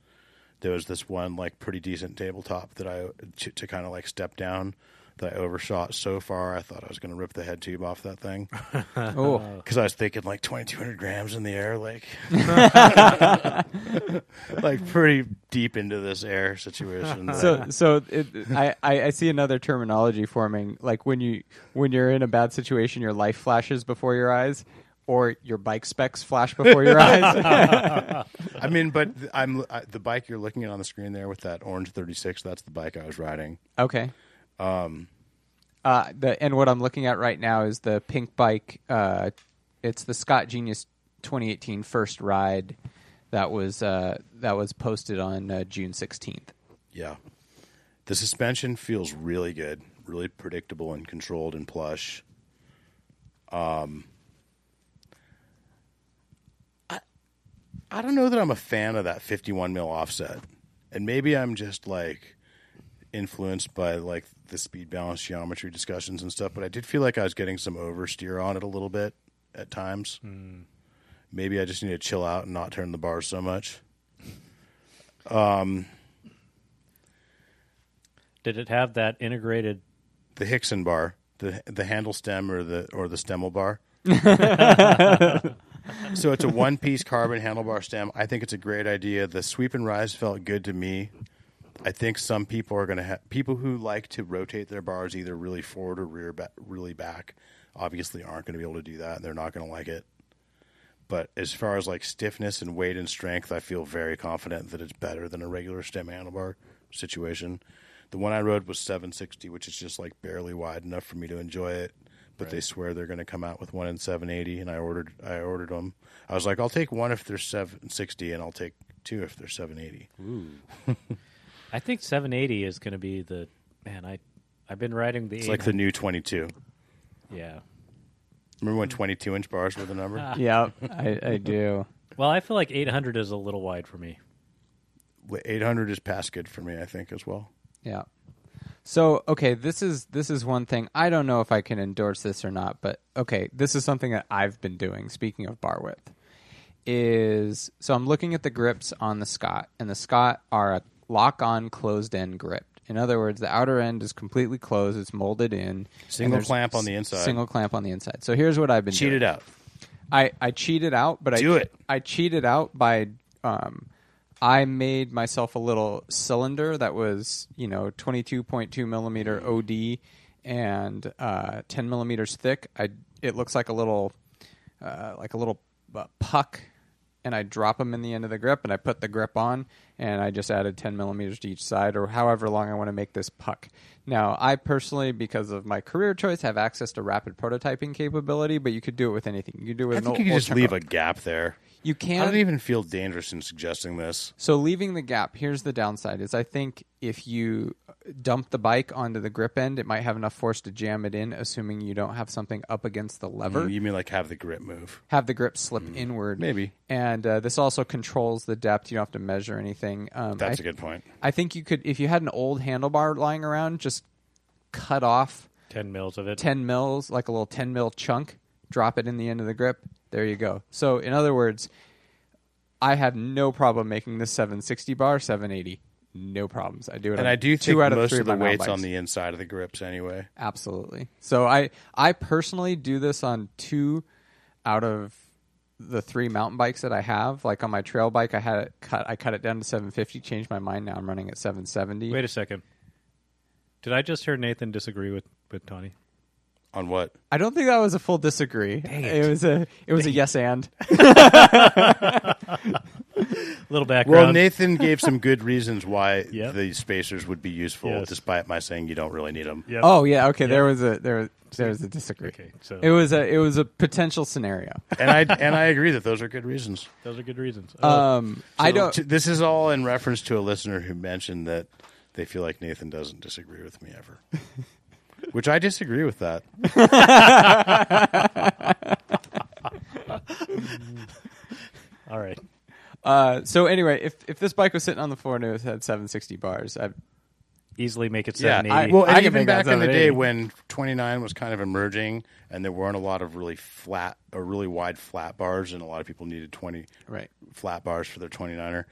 There was this one like pretty decent tabletop that I to, to kind of like step down that I overshot so far I thought I was going to rip the head tube off that thing Oh, uh. because I was thinking like 2200 grams in the air like like pretty deep into this air situation. so so it, I, I I see another terminology forming. Like when you when you're in a bad situation, your life flashes before your eyes, or your bike specs flash before your eyes. I mean, but I'm I, the bike you're looking at on the screen there with that orange 36. That's the bike I was riding. Okay. Um. Uh. The and what I'm looking at right now is the Pinkbike. Uh. It's the Scott Genius 2018 first ride. That was uh that was posted on uh, June 16th. Yeah, the suspension feels really good, really predictable and controlled and plush. Um, I I don't know that I'm a fan of that 51 mil offset, and maybe I'm just like influenced by like the speed balance geometry discussions and stuff. But I did feel like I was getting some oversteer on it a little bit at times. Maybe I just need to chill out and not turn the bars so much. Um, Did it have that integrated? the Hixon bar, the the handle stem or the or the stemmel bar. so it's a one piece carbon handlebar stem. I think it's a great idea. The sweep and rise felt good to me. I think some people are going to have people who like to rotate their bars either really forward or rear ba- really back. Obviously, aren't going to be able to do that. and They're not going to like it. But as far as like stiffness and weight and strength, I feel very confident that it's better than a regular stem handlebar situation. The one I rode was 760, which is just like barely wide enough for me to enjoy it. But they swear they're going to come out with one in 780, and I ordered I ordered them. I was like, I'll take one if they're 760, and I'll take two if they're 780. I think 780 is going to be the man. I I've been riding the. It's like the new 22. yeah. Remember when 22 inch bars were the number? yeah, I, I do. Well, I feel like 800 is a little wide for me. 800 is past good for me, I think, as well. Yeah. So okay, this is this is one thing. I don't know if I can endorse this or not, but okay, this is something that I've been doing. Speaking of bar width, is so I'm looking at the grips on the Scott, and the Scott are a lock-on closed-end grip. In other words, the outer end is completely closed; it's molded in. Single clamp on the inside. Single clamp on the inside. So here's what I've been Cheat doing. out. I I cheated out, but Do I it. I cheated out by um, I made myself a little cylinder that was you know 22.2 millimeter OD and uh, 10 millimeters thick. I it looks like a little uh, like a little uh, puck, and I drop them in the end of the grip, and I put the grip on, and I just added 10 millimeters to each side, or however long I want to make this puck. Now, I personally, because of my career choice, have access to rapid prototyping capability, but you could do it with anything. You could do it with I think old, you can old just leave a gap there. You can. I don't even feel dangerous in suggesting this. So leaving the gap, here's the downside: is I think if you dump the bike onto the grip end, it might have enough force to jam it in, assuming you don't have something up against the lever. You mean like have the grip move? have the grip slip inward, Maybe. And uh, this also controls the depth. You don't have to measure anything. Um, That's I, a good point. I think you could, if you had an old handlebar lying around, just cut off 10 mils of it. 10 mils, like a little 10 mil chunk, drop it in the end of the grip. There you go. So, in other words, I have no problem making this 760 bar 780. No problems. I do it. And on I do two think out of most three of the weights on the inside of the grips anyway. Absolutely. So I I personally do this on two out of the three mountain bikes that I have. Like on my trail bike, I had it cut. I cut it down to 750. Changed my mind. Now I'm running at 770. Wait a second. Did I just hear Nathan disagree with with Tani? On what? I don't think that was a full disagree. Dang it. was a it was a yes and. little background. Well, Nathan gave some good reasons why Yep. the spacers would be useful, Yes. despite my saying you don't really need them. Yep. Oh yeah, okay. There was a there there was a disagree. Okay, so It was a it was a potential scenario. And I and I agree that those are good reasons. those are good reasons. Oh, Um, I don't. t- This is all in reference to a listener who mentioned that they feel like Nathan doesn't disagree with me ever, which I disagree with that. all right. Uh, so anyway, if if this bike was sitting on the floor and it had 760 bars, I'd Easily make it Yeah, 780. well, I and can even make that back in the 780. day when 29 was kind of emerging, and there weren't a lot of really flat or really wide flat bars, and a lot of people needed 20 right, flat bars for their 29er.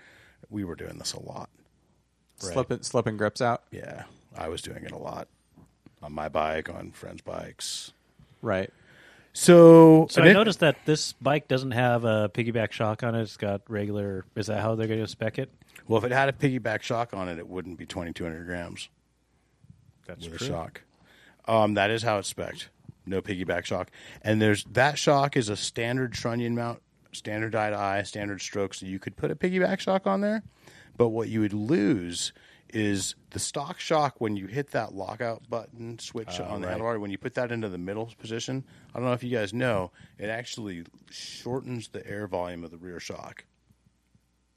We were doing this a lot. slipping slipping grips out. Yeah, I was doing it a lot on my bike, on friends' bikes. Right. So, So and I it- noticed that this bike doesn't have a piggyback shock on it. It's got regular. Is that how they're going to spec it? well, if it had a piggyback shock on it, it wouldn't be 2,200 grams That's with a shock. Um, that is how it's spec'd. No piggyback shock. And there's that shock is a standard trunnion mount, standard eye to eye, standard stroke. So you could put a piggyback shock on there, but what you would lose is the stock shock when you hit that lockout button switch on the right. handlebar. When you put that into the middle position, I don't know if you guys know, it actually shortens the air volume of the rear shock.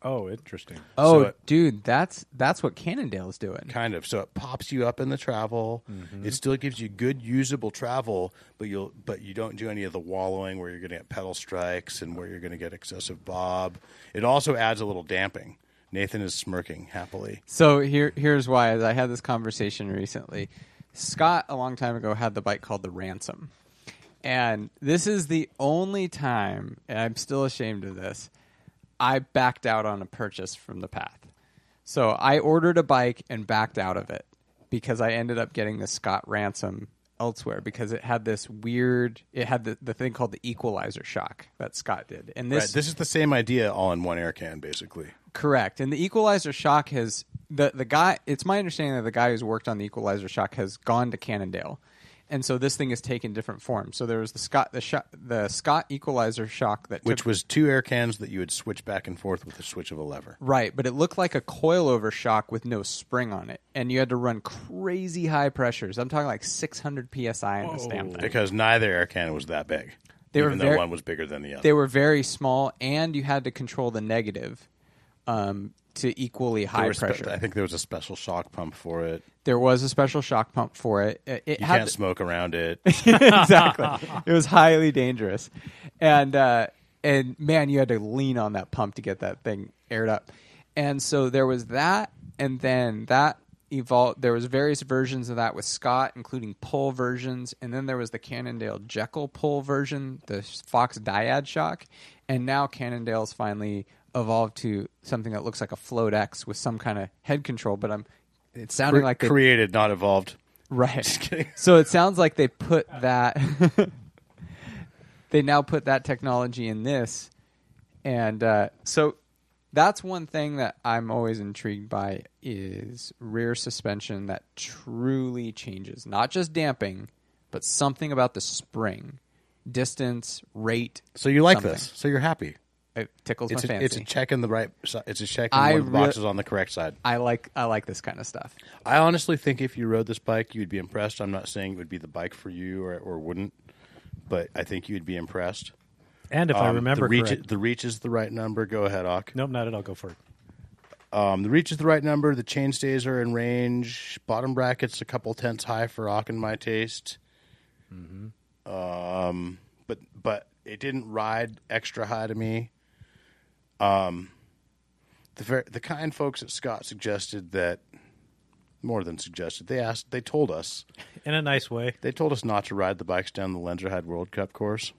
Oh, interesting. Oh, So it- dude, that's that's what Cannondale's doing. kind of so it pops you up in the travel Mm-hmm. it still gives you good usable travel but you'll but you don't do any of the wallowing where you're going to get pedal strikes and where you're going to get excessive bob it also adds a little damping nathan is smirking happily So here here's why. I had this conversation recently, Scott a long time ago had the bike called the Ransom, and this is the only time, and I'm still ashamed of this. I backed out on a purchase from the path. So I ordered a bike and backed out of it because I ended up getting the Scott Ransom elsewhere because it had this weird it had the, the thing called the equalizer shock that Scott did. And this right this is the same idea all in one air can basically Correct. And the equalizer shock has the the guy. It's my understanding that the guy who's worked on the equalizer shock has gone to Cannondale, and so this thing has taken different forms. So there was the Scott the sho- the Scott equalizer shock that which took, was two air cans that you would switch back and forth with the switch of a lever right, but it looked like a coilover shock with no spring on it, and you had to run crazy high pressures. I'm talking like 600 psi in this damn thing. because neither air can was that big They were even though very- one was bigger than the other They were very small, and you had to control the negative um, to equally high spe- pressure. i think there was a special shock pump for it there was a special shock pump for it. It, it you had can't smoke around it exactly. It was highly dangerous, and uh, and man, you had to lean on that pump to get that thing aired up. And so there was that, and then that evolved. There was various versions of that with Scott, including pull versions, and then there was the Cannondale Jekyll pull version, the Fox Dyad shock, and now Cannondale's finally evolved to something that looks like a Float X with some kind of head control. But I'm it's sounding Cre- like they created not evolved Right. kidding. So it sounds like they put that. they now put that technology in this, and uh, so that's one thing that I'm always intrigued by is rear suspension that truly changes, not just damping, but something about the spring, distance, rate. So you like something. this? So you're happy? It tickles It's my a, fancy. it's a check in the right. si- It's a check in I one of the re- boxes on the correct side. I like I like this kind of stuff. I honestly think if you rode this bike, you'd be impressed. I'm not saying it would be the bike for you or, or wouldn't, but I think you'd be impressed. And if I Um, remember the reach, correct, the reach is the right number. Go ahead, Auk. nope, not at all. Go for it. Um, the reach is the right number. The chain stays are in range. Bottom brackets a couple tenths high for Auk and my taste. Mm-hmm. Um, but but it didn't ride extra high to me. Um, the the kind folks at Scott suggested that more than suggested. They asked. They told us. In a nice way. They told us not to ride the bikes down the Lenzerheide World Cup course.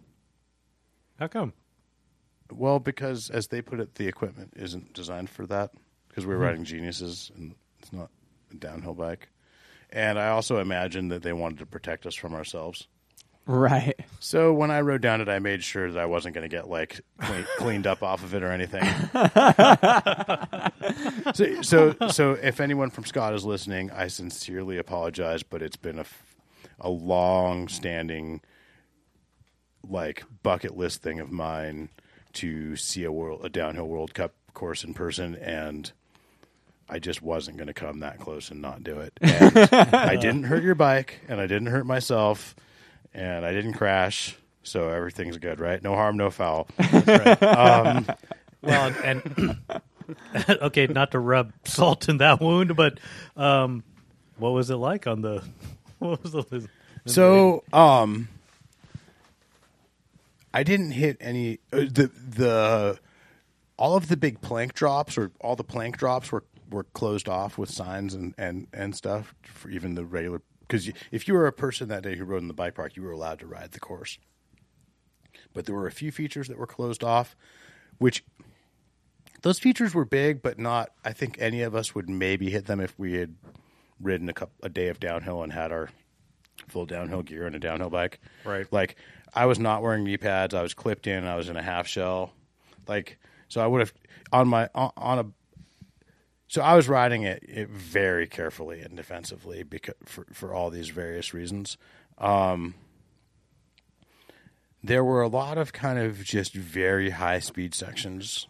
How come? Well, because as they put it, the equipment isn't designed for that. Because we're riding Geniuses, and it's not a downhill bike. And I also imagine that they wanted to protect us from ourselves. Right. So when I wrote down it, I made sure that I wasn't going to get like clean, cleaned up off of it or anything. so, so, so if anyone from Scott is listening, I sincerely apologize, but it's been a, a long-standing like bucket list thing of mine to see a world a downhill World Cup course in person, and I just wasn't going to come that close and not do it. And I didn't hurt your bike, and I didn't hurt myself, and I didn't crash. So everything's good, right? No harm, no foul. Well, and okay, not to rub salt in that wound, but um, what was it like on the? What was the? So, um, I didn't hit any uh, the the all of the big plank drops or all the plank drops were were closed off with signs and and and stuff for even the regular because if you were a person that day who rode in the bike park, you were allowed to ride the course. But there were a few features that were closed off, which those features were big, but not. I think any of us would maybe hit them if we had ridden a, couple, a day of downhill and had our full downhill gear and a downhill bike. Right. Like I was not wearing knee pads. I was clipped in. I was in a half shell. Like so, I would have on my on, on a. So I was riding it, it very carefully and defensively because for for all these various reasons. Um, there were a lot of kind of just very high speed sections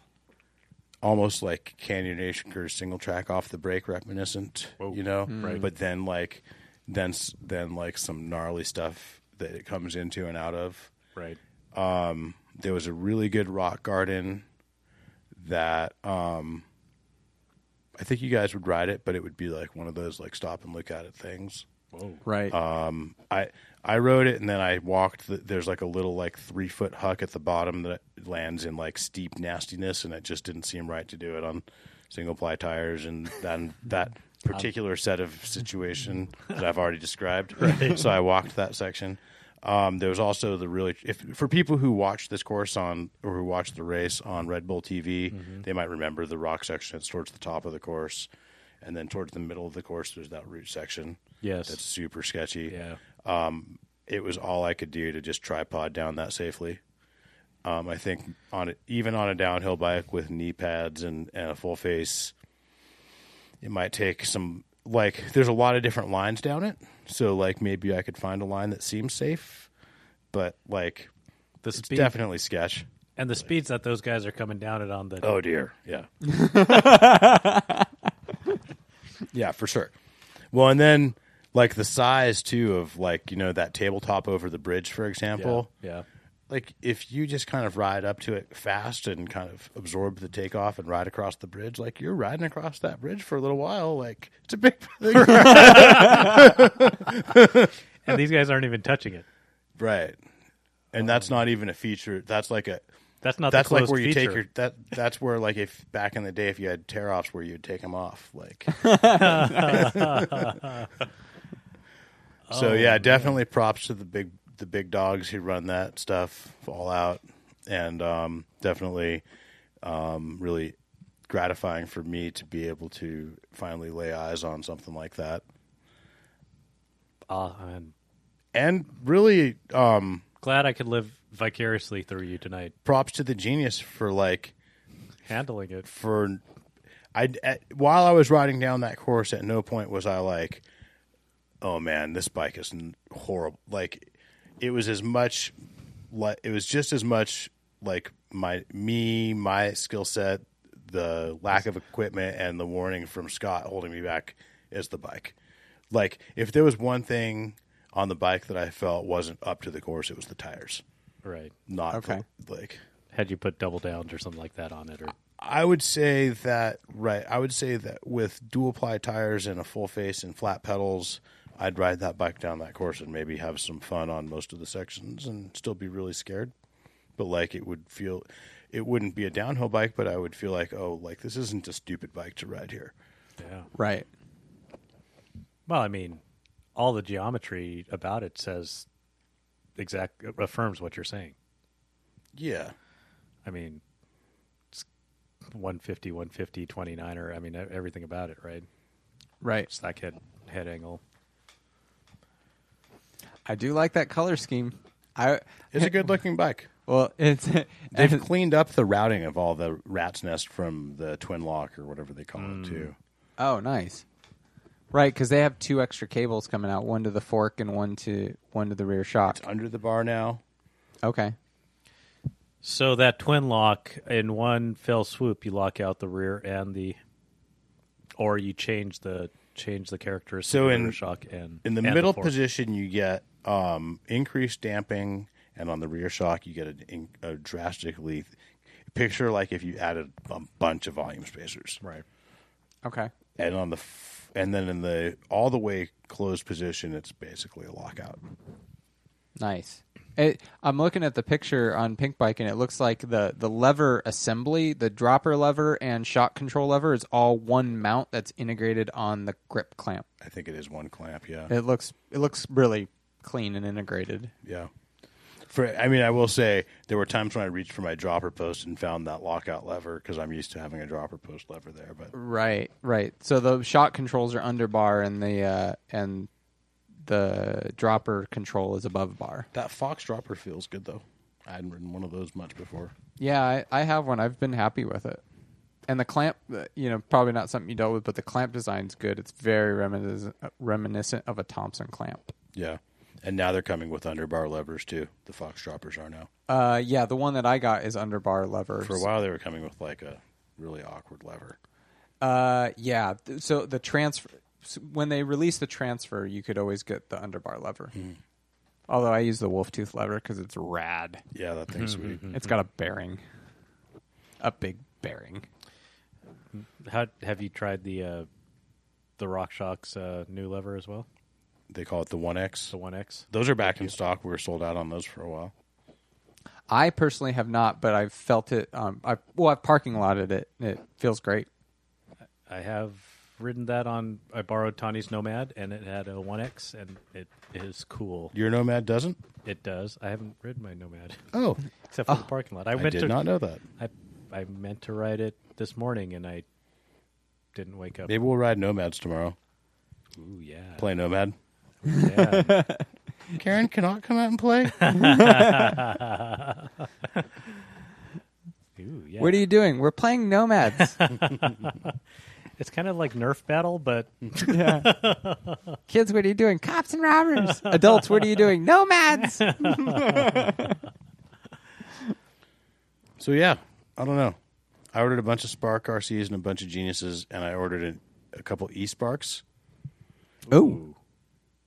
almost like Canyon Acres single track off the brake reminiscent, you know. Right. But then like then then like some gnarly stuff that it comes into and out of. right. Um, there was a really good rock garden that um, I think you guys would ride it, but it would be like one of those like stop and look at it things. Oh. Right. Um, I I rode it and then I walked. The, there's like a little like three foot huck at the bottom that lands in like steep nastiness, and it just didn't seem right to do it on single ply tires and then that particular set of situation that I've already described. So I walked that section. Um, there was also the really if for people who watch this course on or who watch the race on Red Bull TV, they might remember the rock section. It's towards the top of the course, and then towards the middle of the course, there's that root section. Yes. That's super sketchy. Yeah. Um, it was all I could do to just tripod down that safely. Um, I think on it, even on a downhill bike with knee pads and, and a full face, it might take some like. There's a lot of different lines down it, so like maybe I could find a line that seems safe, but like The it's speed definitely sketch. and the speeds that those guys are coming down it on the. Oh dear, yeah, yeah, for sure. Well, and then like the size too of like you know that tabletop over the bridge, for yeah, example. yeah. Like if you just kind of ride up to it fast and kind of absorb the takeoff and ride across the bridge, like you're riding across that bridge for a little while. Like it's a big thing, And these guys aren't even touching it. right? And oh. that's not even a feature. That's like a That's not. that's the like where you feature. take your that that's where like if back in the day if you had tear offs where you'd take them off like so yeah oh, definitely props to the big the big dogs who run that stuff all out and um, definitely um, really gratifying for me to be able to finally lay eyes on something like that I'm and really um, glad I could live vicariously through you tonight, props to the genius for like handling it. for I at, while I was riding down that course, at no point was I like, "Oh man, this bike is horrible." Like, it was as much like it was just as much like my me, my skill set, the lack of equipment, and the warning from Scott holding me back as the bike. Like, if there was one thing on the bike that I felt wasn't up to the course, it was the tires. Right. Not Okay. like Had you put double downs or something like that on it, or I would say that right. I would say that with dual ply tires and a full face and flat pedals, I'd ride that bike down that course and maybe have some fun on most of the sections and still be really scared. But like it would feel, it wouldn't be a downhill bike, but I would feel like oh, like this isn't a stupid bike to ride here. yeah. Right. Well, I mean, all the geometry about it says exact affirms what you're saying. Yeah, I mean, it's 150, 150, 29er. I mean, e- everything about it, right? Right. Stack head head angle. I do like that color scheme. I it's a good looking bike. well, it's They've cleaned up the routing of all the rat's nest from the TwinLoc or whatever they call it hmm. too. oh nice. Right, because they have two extra cables coming out, one to the fork and one to one to the rear shock. It's under the bar now. Okay. So that TwinLoc in one fell swoop, you lock out the rear and the, or you change the change the characteristics So of the in- rear shock and In the and middle fork. position, you get um, increased damping, and on the rear shock, you get a, a drastically picture like if you added a bunch of volume spacers. right? Okay. And on the f- and then in the all the way closed position, it's basically a lockout. Nice. It, I'm looking at the picture on Pinkbike, and it looks like the the lever assembly, the dropper lever and shock control lever, is all one mount that's integrated on the grip clamp. I think it is one clamp. Yeah, It looks it looks really clean and integrated. yeah. For I mean, I will say there were times when I reached for my dropper post and found that lockout lever because I'm used to having a dropper post lever there. But Right, right. So the shock controls are under bar, and the uh, and the dropper control is above bar. that Fox dropper feels good though. I hadn't ridden one of those much before. Yeah, I, I have one. I've been happy with it. And the clamp, uh, you know, probably not something you dealt with, but the clamp design's good. It's very reminiscent, reminiscent of a Thomson clamp. Yeah. And now they're coming with underbar levers too. The Fox droppers are now. Uh, yeah, the one that I got is under bar levers. For a while, they were coming with like a really awkward lever. Uh, yeah. So the transfer, when they released the transfer, you could always get the underbar lever. Although I use the wolf tooth lever because it's rad. Yeah, that thing's sweet. It's got a bearing, a big bearing. How have you tried the uh, the RockShox uh, new lever as well? They call it the One X. The One X. Those are back in stock. We were sold out on those for a while. I personally have not, but I've felt it. Um, I well, I've parking lotted it. It feels great. I have ridden that on. I borrowed Tani's Nomad, and it had a One X, and it is cool. Your Nomad doesn't? It does. I haven't ridden my Nomad Oh, except for the parking lot. I, I meant did to. not know that. I I meant to ride it this morning, and I didn't wake up. Maybe we'll ride Nomads tomorrow. Ooh yeah. Play Nomad. Yeah. Karen cannot come out and play. Ooh yeah. What are you doing? We're playing Nomads. It's kind of like Nerf battle, but Kids, what are you doing? Cops and robbers. Adults, what are you doing? Nomads. so yeah, I don't know. I ordered a bunch of Spark RCs and a bunch of Geniuses, and I ordered a, a couple E Sparks, oh,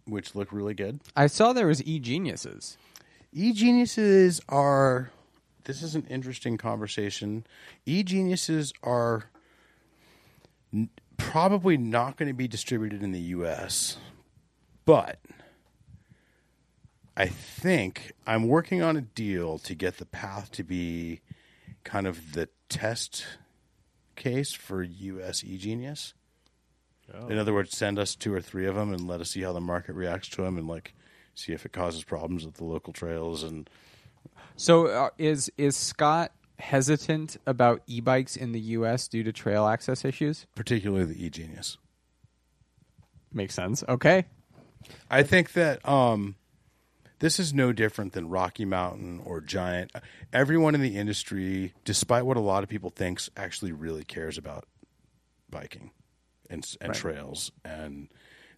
which look really good. I saw there was e geniuses. E geniuses are. This is an interesting conversation. E geniuses are n- probably not going to be distributed in the U.S., but I think I'm working on a deal to get the path to be kind of the test case for U.S. E Genius. In other words, send us two or three of them and let us see how the market reacts to them, and like see if it causes problems at the local trails and So uh, is is Scott hesitant about e-bikes in the U.S. due to trail access issues? particularly the E Genius. Makes sense. Okay. I think that um, this is no different than Rocky Mountain or Giant. Everyone in the industry, despite what a lot of people thinks, actually really cares about biking and, and trails. And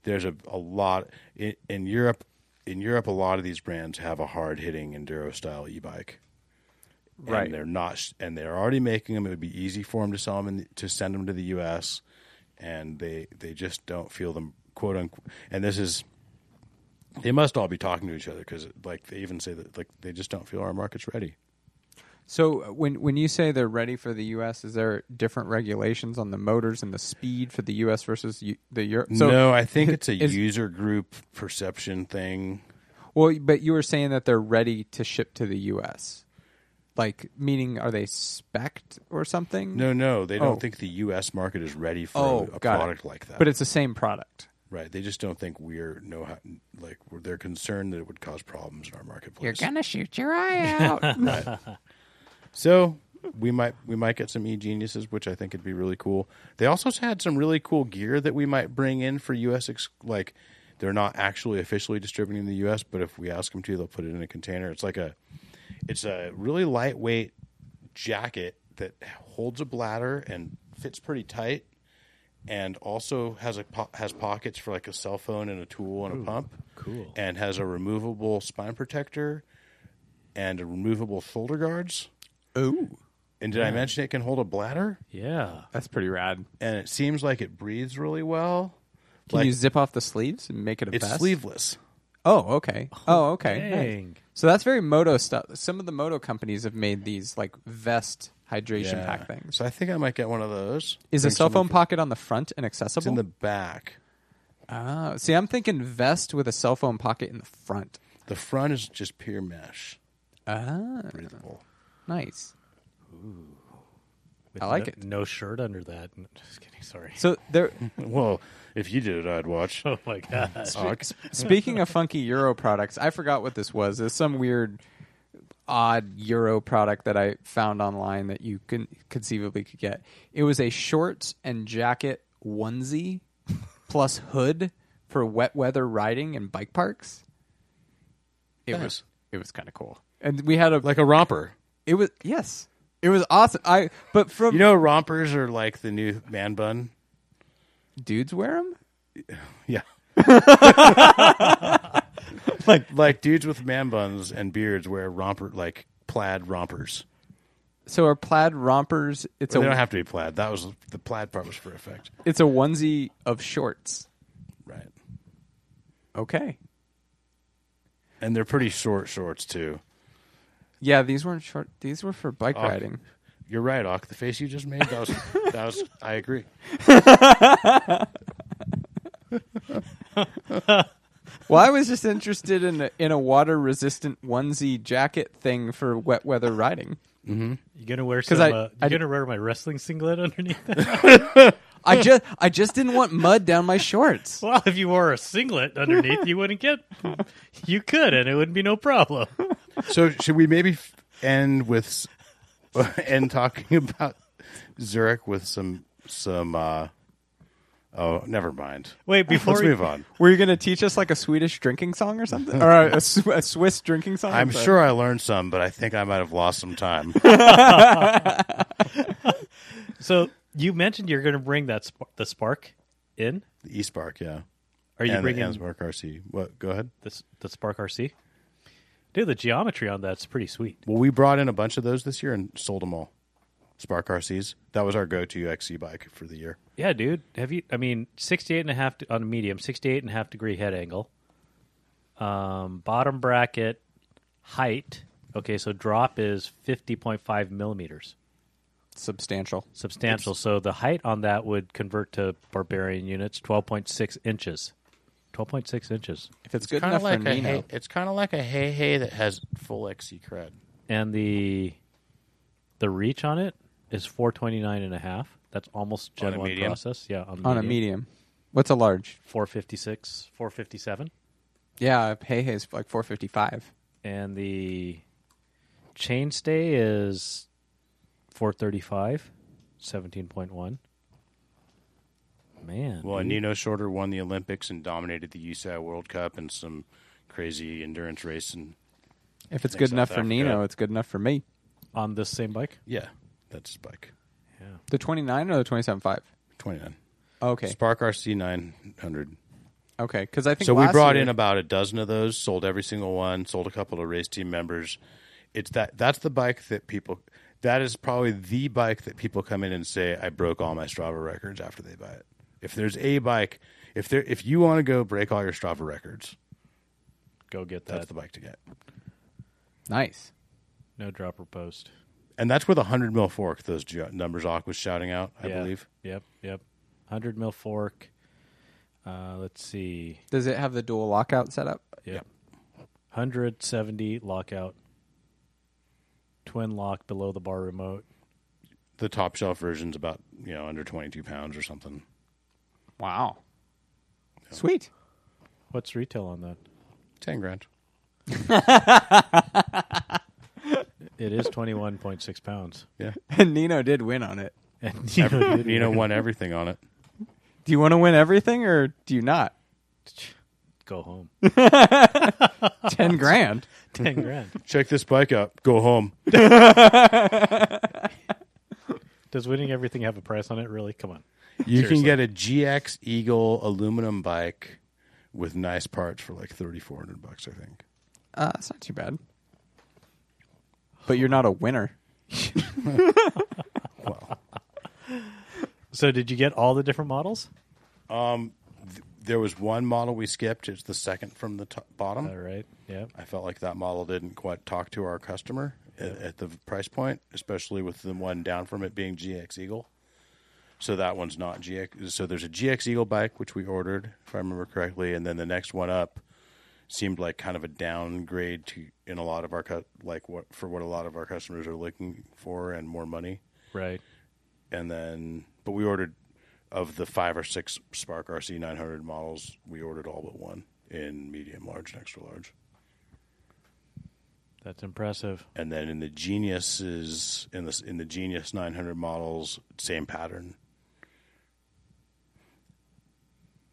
there's a, a lot in, in Europe. In Europe, a lot of these brands have a hard hitting enduro style e bike. Right. And they're not, and they're already making them. It would be easy for them to sell them in the, to send them to the U.S. And they they just don't feel them quote unquote. And this is they must all be talking to each other because like they even say that like they just don't feel our market's ready. So uh, when when you say they're ready for the U.S., is there different regulations on the motors and the speed for the U.S. versus U- the Europe? So, no, I think it's a is- user group perception thing. Well, but you were saying that they're ready to ship to the U.S. Like, meaning, are they spec'd or something? No, no, they don't Oh. think the U.S. market is ready for Oh, a got it. product like that. But it's the same product. right. They just don't think we're know how like they're concerned that it would cause problems in our marketplace. You're gonna shoot your eye out. So we might we might get some e geniuses, which I think would be really cool. They also had some really cool gear that we might bring in for U.S. Ex- like they're not actually officially distributing in the U.S., but if we ask them to, they'll put it in a container. It's like a it's a really lightweight jacket that holds a bladder and fits pretty tight, and also has a po- has pockets for like a cell phone and a tool and a pump. cool. And has a removable spine protector and a removable shoulder guards Ooh, And did I mention it can hold a bladder? Yeah. that's pretty rad. And it seems like it breathes really well. Can Like- you zip off the sleeves and make it a It's vest? sleeveless. Oh, okay. Oh, okay. Nice. Dang. So that's very moto stuff. Some of the moto companies have made these like vest hydration Yeah. pack things. So I think I might get one of those. Is a Bring cell someone phone for- pocket on the front and It's accessible? in the back. Ah, see, I'm thinking vest with a cell phone pocket in the front. The front is just pure mesh. Ah, Breathable. Nice. With I like no, it. No shirt under that. Just kidding. Sorry. So there. Well, if you did it, I'd watch. Oh my god. Speaking of funky Euro products, I forgot what this was. It's some weird, odd Euro product that I found online that you can conceivably could get. It was a shorts and jacket onesie plus hood for wet weather riding in bike parks. It Nice. was it was kind of cool, and we had a Like a romper. It was yes, it was awesome. I but from You know, rompers are like the new man bun. dudes wear them. Yeah. like like dudes with man buns and beards wear romper like plaid rompers. So are plaid rompers? It's they don't have to be plaid. That was the plaid part was for effect. it's a onesie of shorts. Right. Okay. And they're pretty short shorts too. Yeah, these weren't short. These were for bike Oh. riding. You're right, Auk. The face you just made, that was that was I agree. Well, I was just interested in a, in a water resistant onesie jacket thing for wet weather riding. You gonna wear 'Cause some? I- uh, you I- gonna wear my wrestling singlet underneath? it? I just I just didn't want mud down my shorts. well, if you wore a singlet underneath, you wouldn't get. You could, and it wouldn't be no problem. So should we maybe end with end talking about Zurich with some some uh oh never mind. Wait, before Let's we- move on. Were you going to teach us like a Swedish drinking song or something, or a, a a Swiss drinking song? I'm Sorry. sure I learned some, but I think I might have lost some time. So you mentioned you're going to bring that sp- the Spark in. the E Spark, yeah. Are you and bringing the Spark RC? What? Go ahead. the, the Spark RC? Dude, the geometry on that's pretty sweet. Well, we brought in a bunch of those this year and sold them all. Spark RCs. That was our go-to XC bike for the year. Yeah, dude. Have you? I mean, 68 and a half to, on a medium, 68 and a half degree head angle. Um, bottom bracket height. Okay, so drop is 50.5 millimeters. substantial. Substantial. so the height on that would convert to barbarian units, 12.6 inches. 12.6 inches. If it's, good Kinda enough like for a Nino, hey, it's kind of like a Hei Hei that has full XC cred. And the the reach on it is 429 and a half. That's almost Gen On a 1 medium? process. Yeah, on, on a medium. What's a large? 456, 457. Yeah, Hei Hei's like 455. and the chainstay is 435 17.1 man Well, dude. Nino Schurter won the Olympics and dominated the USAC World Cup and some crazy endurance race. And If it's good South enough for Africa. Nino, it's good enough for me. on this same bike yeah, that's his bike. yeah The 29 or the 27.5? 29. Okay. Spark RC 900. Okay, because I think So we brought year- in about a dozen of those, sold every single one, sold a couple of race team members. It's that that's the bike that people that is probably the bike that people come in and say I broke all my Strava records after they buy it. If there's a bike, if there if you want to go break all your Strava records, go get that. that's the bike to get. nice. no dropper post And that's with a 100 mil fork those ge- numbers Auk was shouting out, I yeah. believe. yep yep 100 mil fork uh, let's see Does it have the dual lockout setup? yep 170 lockout TwinLoc below the bar remote The top shelf version's about, you know, under 22 pounds or something. Wow. Sweet. what's retail on that 10 grand. it is 21.6 pounds Yeah. And Nino did win on it. and you know, Every, Nino won everything on it. Do you want to win everything or do you not? go home 10 grand. 10 grand Check this bike out. Go home. Does winning everything have a price on it? Really? Come on. You Seriously. can get a GX Eagle aluminum bike with nice parts for like thirty four hundred bucks, I think. Uh, that's not too bad. But you're not a winner. So did you get all the different models? There was one model we skipped. It's the second from the top, bottom. All right. Yeah. I felt like that model didn't quite talk to our customer at, at the price point, especially with the one down from it being GX Eagle. So that one's not GX. So there's a GX Eagle bike which we ordered, if I remember correctly, and then the next one up seemed like kind of a downgrade to in a lot of our cu- like what for what a lot of our customers are looking for and more money. Right. And then, but we ordered of the five or six Spark RC 900 models, we ordered all but one in medium, large, and extra large. That's impressive. and then in the geniuses in the in the genius 900 models same pattern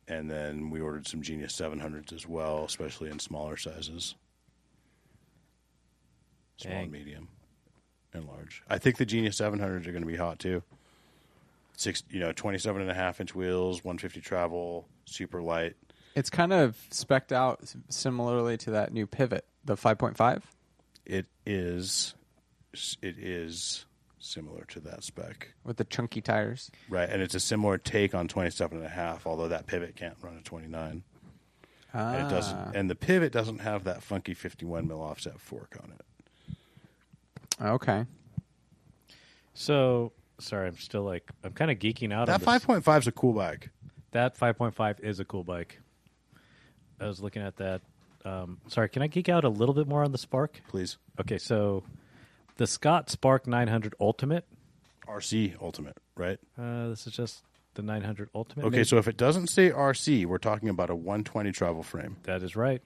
and then we ordered some genius 700s as well especially in smaller sizes small Dang. and medium and large i think the genius 700s are going to be hot too six you know 27 and a half inch wheels 150 travel super light It's kind of specked out similarly to that new pivot, the 5.5. it is it is similar to that spec with the chunky tires. Right, and it's a similar take on 27 and a half, although that pivot can't run a 29. Ah. And it doesn't and the pivot doesn't have that funky 51 mil offset fork on it. Okay. So sorry, I'm still like I'm kind of geeking out. That on this. 5.5 is a cool bike. That 5.5 is a cool bike. I was looking at that. Um, sorry, can I geek out a little bit more on the Spark? Please. Okay, so the Scott Spark 900 Ultimate. RC Ultimate, right? Uh, this is just the 900 Ultimate. Okay, maybe? so if it doesn't say RC, we're talking about a 120 travel frame. that is right.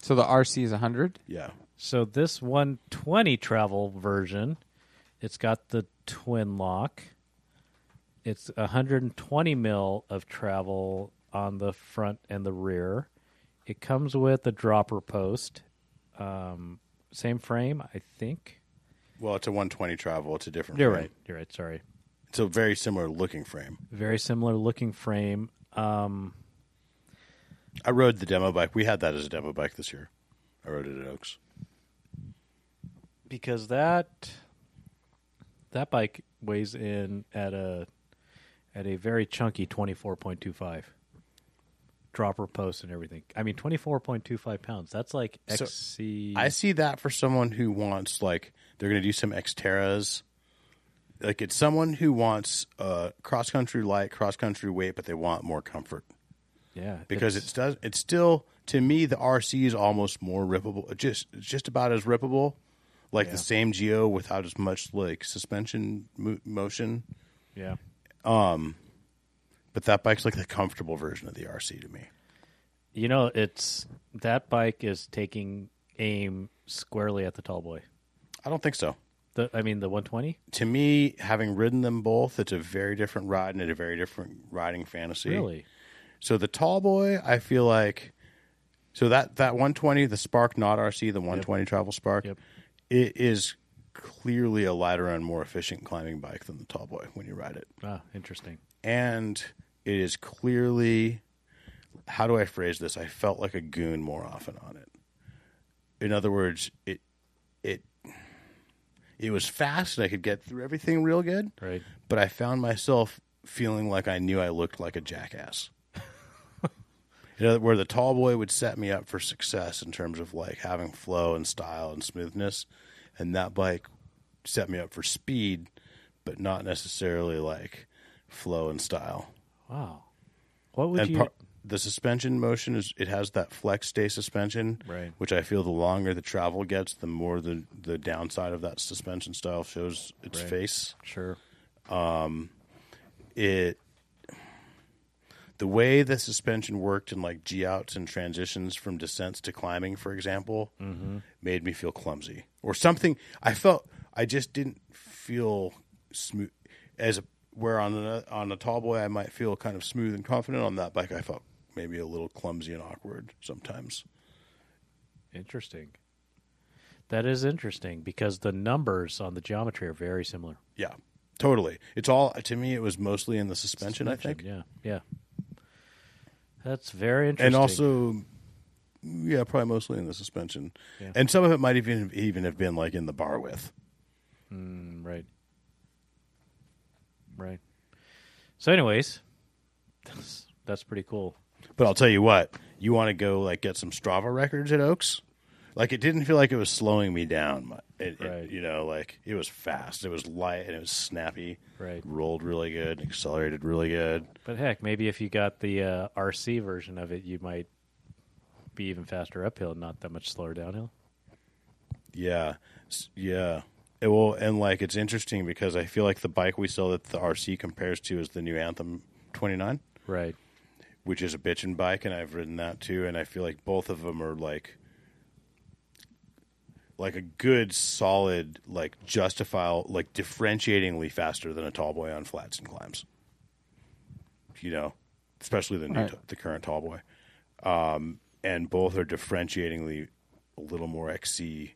So the RC is 100. Yeah. So this 120 travel version, it's got the TwinLoc. It's 120 mil of travel on the front and the rear. It comes with a dropper post. Um, same frame, I think. Well, it's a 120 travel. It's a different You're frame. right. You're right. Sorry. It's a very similar looking frame. Very similar looking frame. Um, I rode the demo bike. We had that as a demo bike this year. I rode it at Oaks. because that that bike weighs in at a at a very chunky 24.25 dropper post and everything i mean 24.25 pounds that's like So, xc I see that for someone who wants like they're going to do some Xterras. Like it's someone who wants uh, cross country light, cross country weight, but they want more comfort yeah because it's, does it's still to me the RC is almost more rippable. Just it's just about as rippable, like Yeah. the same Geo without as much like suspension mo- motion. yeah Um, But that bike's like the comfortable version of the RC to me. you know it's that bike is taking aim squarely at the Tallboy I don't think so. the i mean the 120 To me, having ridden them both, it's a very different ride and a very different riding fantasy. really So the Tallboy, I feel like, so that that 120, the Spark, not RC, the 120 travel Spark, Yep. it is clearly a lighter and more efficient climbing bike than the Tallboy when you ride it, ah interesting and it is clearly, how do I phrase this? I felt like a goon more often on it. In other words, it it it was fast and I could get through everything real good right but I found myself feeling like I knew I looked like a jackass. you know, where the Tallboy would set me up for success in terms of like having flow and style and smoothness, and that bike set me up for speed, but not necessarily like flow and style. wow what would and you par- the suspension motion is it has that flex stay suspension, Right. Which I feel the longer the travel gets, the more the the downside of that suspension style shows its Right. face sure um, it the way the suspension worked in like G outs and transitions from descents to climbing, for example, mm-hmm. made me feel clumsy or something. I felt I just didn't feel smooth as a, where on the on a Tallboy I might feel kind of smooth and confident. On that bike, I felt maybe a little clumsy and awkward sometimes. interesting that is interesting because the numbers on the geometry are very similar Yeah, totally. It's all to me. It was mostly in the suspension. I think. Yeah, yeah. That's very interesting. and also yeah probably mostly in the suspension Yeah. and some of it might even even have been like in the bar width Mm, right. Right. So, anyways, that's, that's pretty cool. But I'll tell you what, you want to go like get some Strava records at Oaks? Like it didn't feel like it was slowing me down. It, it- Right. you know, like it was fast. It was light and it was snappy. Right. Rolled really good, accelerated really good. But heck, maybe if you got the uh, RC version of it, you might be even faster uphill, not that much slower downhill. Yeah, yeah. It will, and like it's interesting because I feel like the bike we sell that the RC compares to is the new Anthem 29, Right. Which is a bitchin' bike, and I've ridden that too. And I feel like both of them are like, like a good, solid, like justifiable, like differentiatingly faster than a Tallboy on flats and climbs. You know, especially the new, Right. the current Tallboy, um, and both are differentiatingly a little more XC.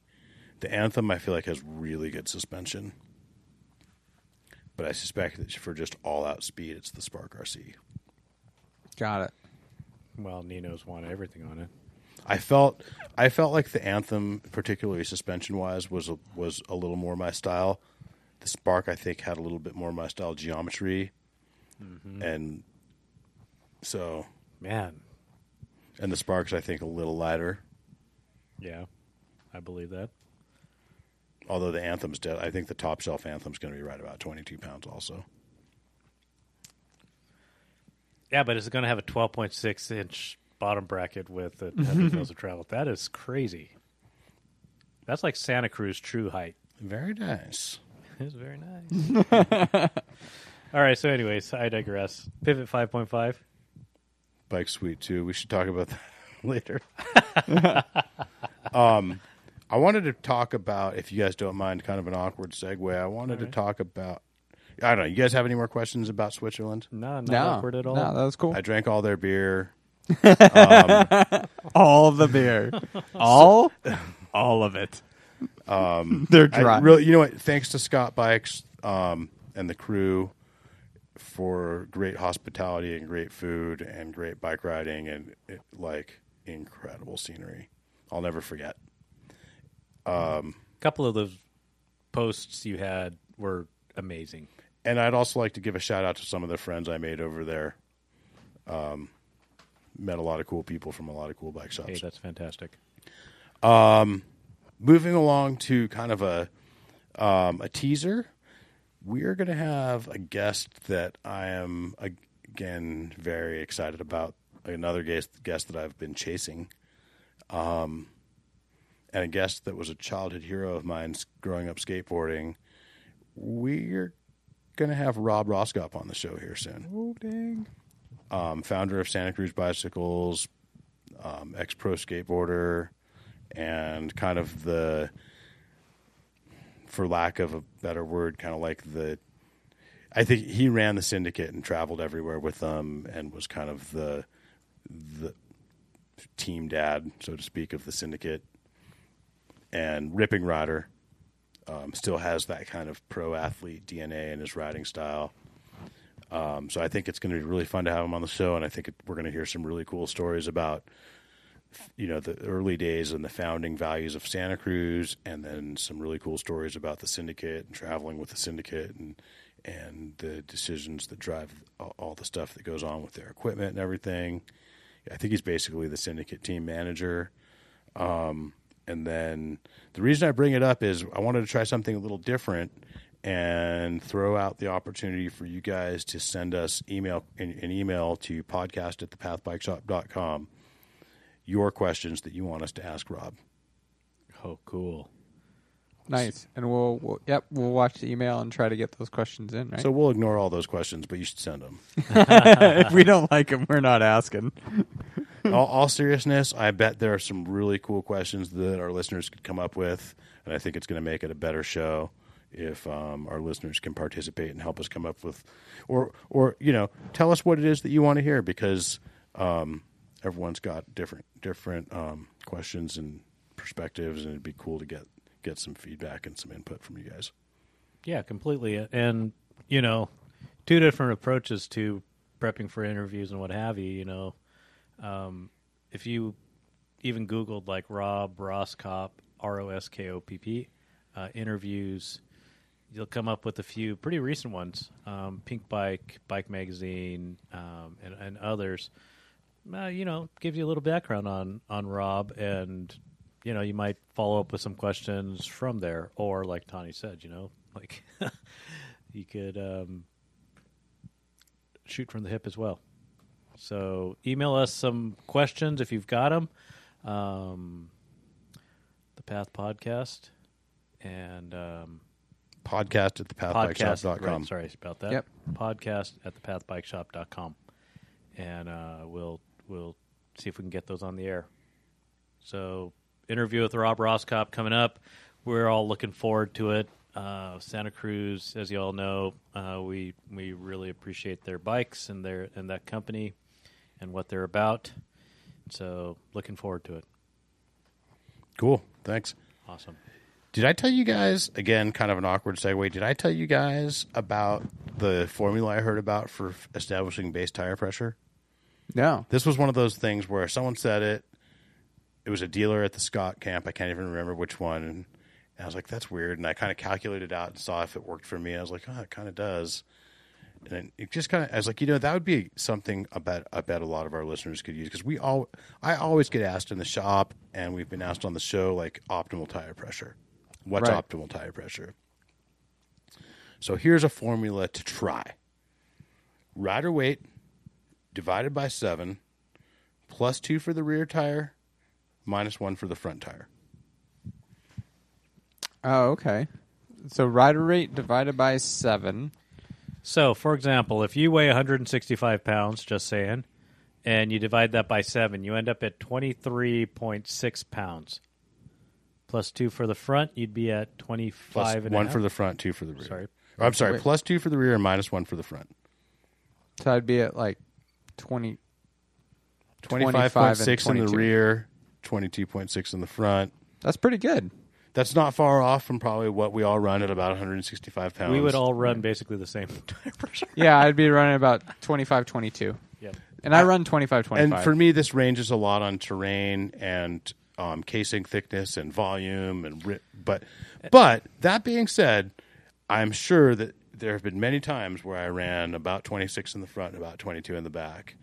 The Anthem, I feel like, has really good suspension, but I suspect that for just all-out speed, it's the Spark RC. Got it. Well, Nino's won everything on it. I felt I felt like the anthem, particularly suspension wise, was a, was a little more my style. The Spark, I think, had a little bit more my style geometry, mm-hmm. and so Man, and the Sparks, I think, a little lighter. yeah, I believe that. Although the anthem's dead, I think the top shelf anthem's going to be right about twenty two pounds. Also, Yeah, but it's going to have a 12.6 inch bottom bracket with a 100 wheels of travel. That is crazy. That's like Santa Cruz true height. very nice. It's very nice. All right. So, anyways, I digress. Pivot 5.5. Bike sweet too. We should talk about that later. um, I wanted to talk about, if you guys don't mind, kind of an awkward segue. I wanted to talk about. I don't know. You guys have any more questions about Switzerland? No, not No, awkward at all. no, that was cool. I drank all their beer. all the beer, all, all of it. Um, They're dry. I really, you know what? Thanks to Scott Bikes um, and the crew for great hospitality and great food and great bike riding and it, like incredible scenery. I'll never forget. A couple of those posts you had were amazing. And I'd also like to give a shout out to some of the friends I made over there. Um, met a lot of cool people from a lot of cool bike shops. Hey, that's fantastic. moving along to kind of a um, a teaser, we are going to have a guest that I am again very excited about. Another guest guest that I've been chasing, um, and a guest that was a childhood hero of mine growing up skateboarding. We're going to have Rob Roskopp on the show here soon Oh dang! um, founder of Santa Cruz Bicycles, um, ex pro skateboarder, and kind of the, for lack of a better word, kind of like the. I think he ran the syndicate and traveled everywhere with them, and was kind of the, the team dad, so to speak, of the syndicate. And ripping rider, um, still has that kind of pro athlete DNA in his riding style. Um, so I think it's going to be really fun to have him on the show, and I think it, we're going to hear some really cool stories about, you know, the early days and the founding values of Santa Cruz, and then some really cool stories about the syndicate and traveling with the syndicate, and and the decisions that drive all, the stuff that goes on with their equipment and everything. I think he's basically the syndicate team manager. Um, and then the reason I bring it up is I wanted to try something a little different and throw out the opportunity for you guys to send us email an, an email to podcast at thepathbikeshop.com your questions that you want us to ask Rob. Oh, cool. Nice, and we'll, we'll yep we'll watch the email and try to get those questions in. Right? So we'll ignore all those questions, but you should send them. if we don't like them, we're not asking. all, all seriousness, I bet there are some really cool questions that our listeners could come up with, and I think it's going to make it a better show if um, our listeners can participate and help us come up with, or or you know, tell us what it is that you want to hear because um, everyone's got different different um, questions and perspectives, and it'd be cool to get get some feedback and some input from you guys. Yeah, completely. And, you know, two different approaches to prepping for interviews and what have you. You know, um, if you even Googled like Rob Roskopp, R O S K O P P, uh, interviews, you'll come up with a few pretty recent ones. Um, Pinkbike, Bike Magazine, um, and, and others. Uh, you know, gives you a little background on on Rob, and you know, you might follow up with some questions from there, or like Tony said, you know, like you could um, shoot from the hip as well. So email us some questions if you've got them. Um, the Path Podcast and um, Podcast at the podcast. pathbikeshop.com. Right, sorry about that. Yep. Podcast at the pathbikeshop.com. And uh, we'll we'll see if we can get those on the air. So interview with Rob Roskopp coming up. We're all looking forward to it. Uh, Santa Cruz, as you all know, uh, we we really appreciate their bikes and their and that company and what they're about. So looking forward to it. Cool. Thanks. Awesome. Did I tell you guys again? Kind of an awkward segue. Did I tell you guys about the formula I heard about for establishing base tire pressure? No. This was one of those things where someone said it. It was a dealer at the Scott camp. I can't even remember which one. And I was like, "That's weird." And I kind of calculated out and saw if it worked for me. I was like, "Oh, it kind of does." And it just kind of, I was like, you know, that would be something I bet I bet a lot of our listeners could use because we all, I always get asked in the shop, and we've been asked on the show like optimal tire pressure. What's Right. optimal tire pressure? So here's a formula to try: rider weight divided by seven, plus two for the rear tire, minus one for the front tire. Oh, okay. So rider rate divided by seven. So, for example, if you weigh 165 pounds, just saying, and you divide that by seven, you end up at 23.6 pounds. Plus two for the front, you'd be at 25 Plus and a one half. for the front, two for the rear. Sorry. Or, I'm sorry, Wait. plus two for the rear and minus one for the front. So I'd be at like 20. 25.6 in the rear, 22.6 in the front. That's pretty good. That's not far off from probably what we all run at about 165 pounds. We would all run basically the same tire pressure. Yeah, I'd be running about 25, 22. Yep. And I run 25, 25. And for me, this ranges a lot on terrain and um, casing thickness and volume and ri- but but that being said, I'm sure that there have been many times where I ran about 26 in the front and about 22 in the back.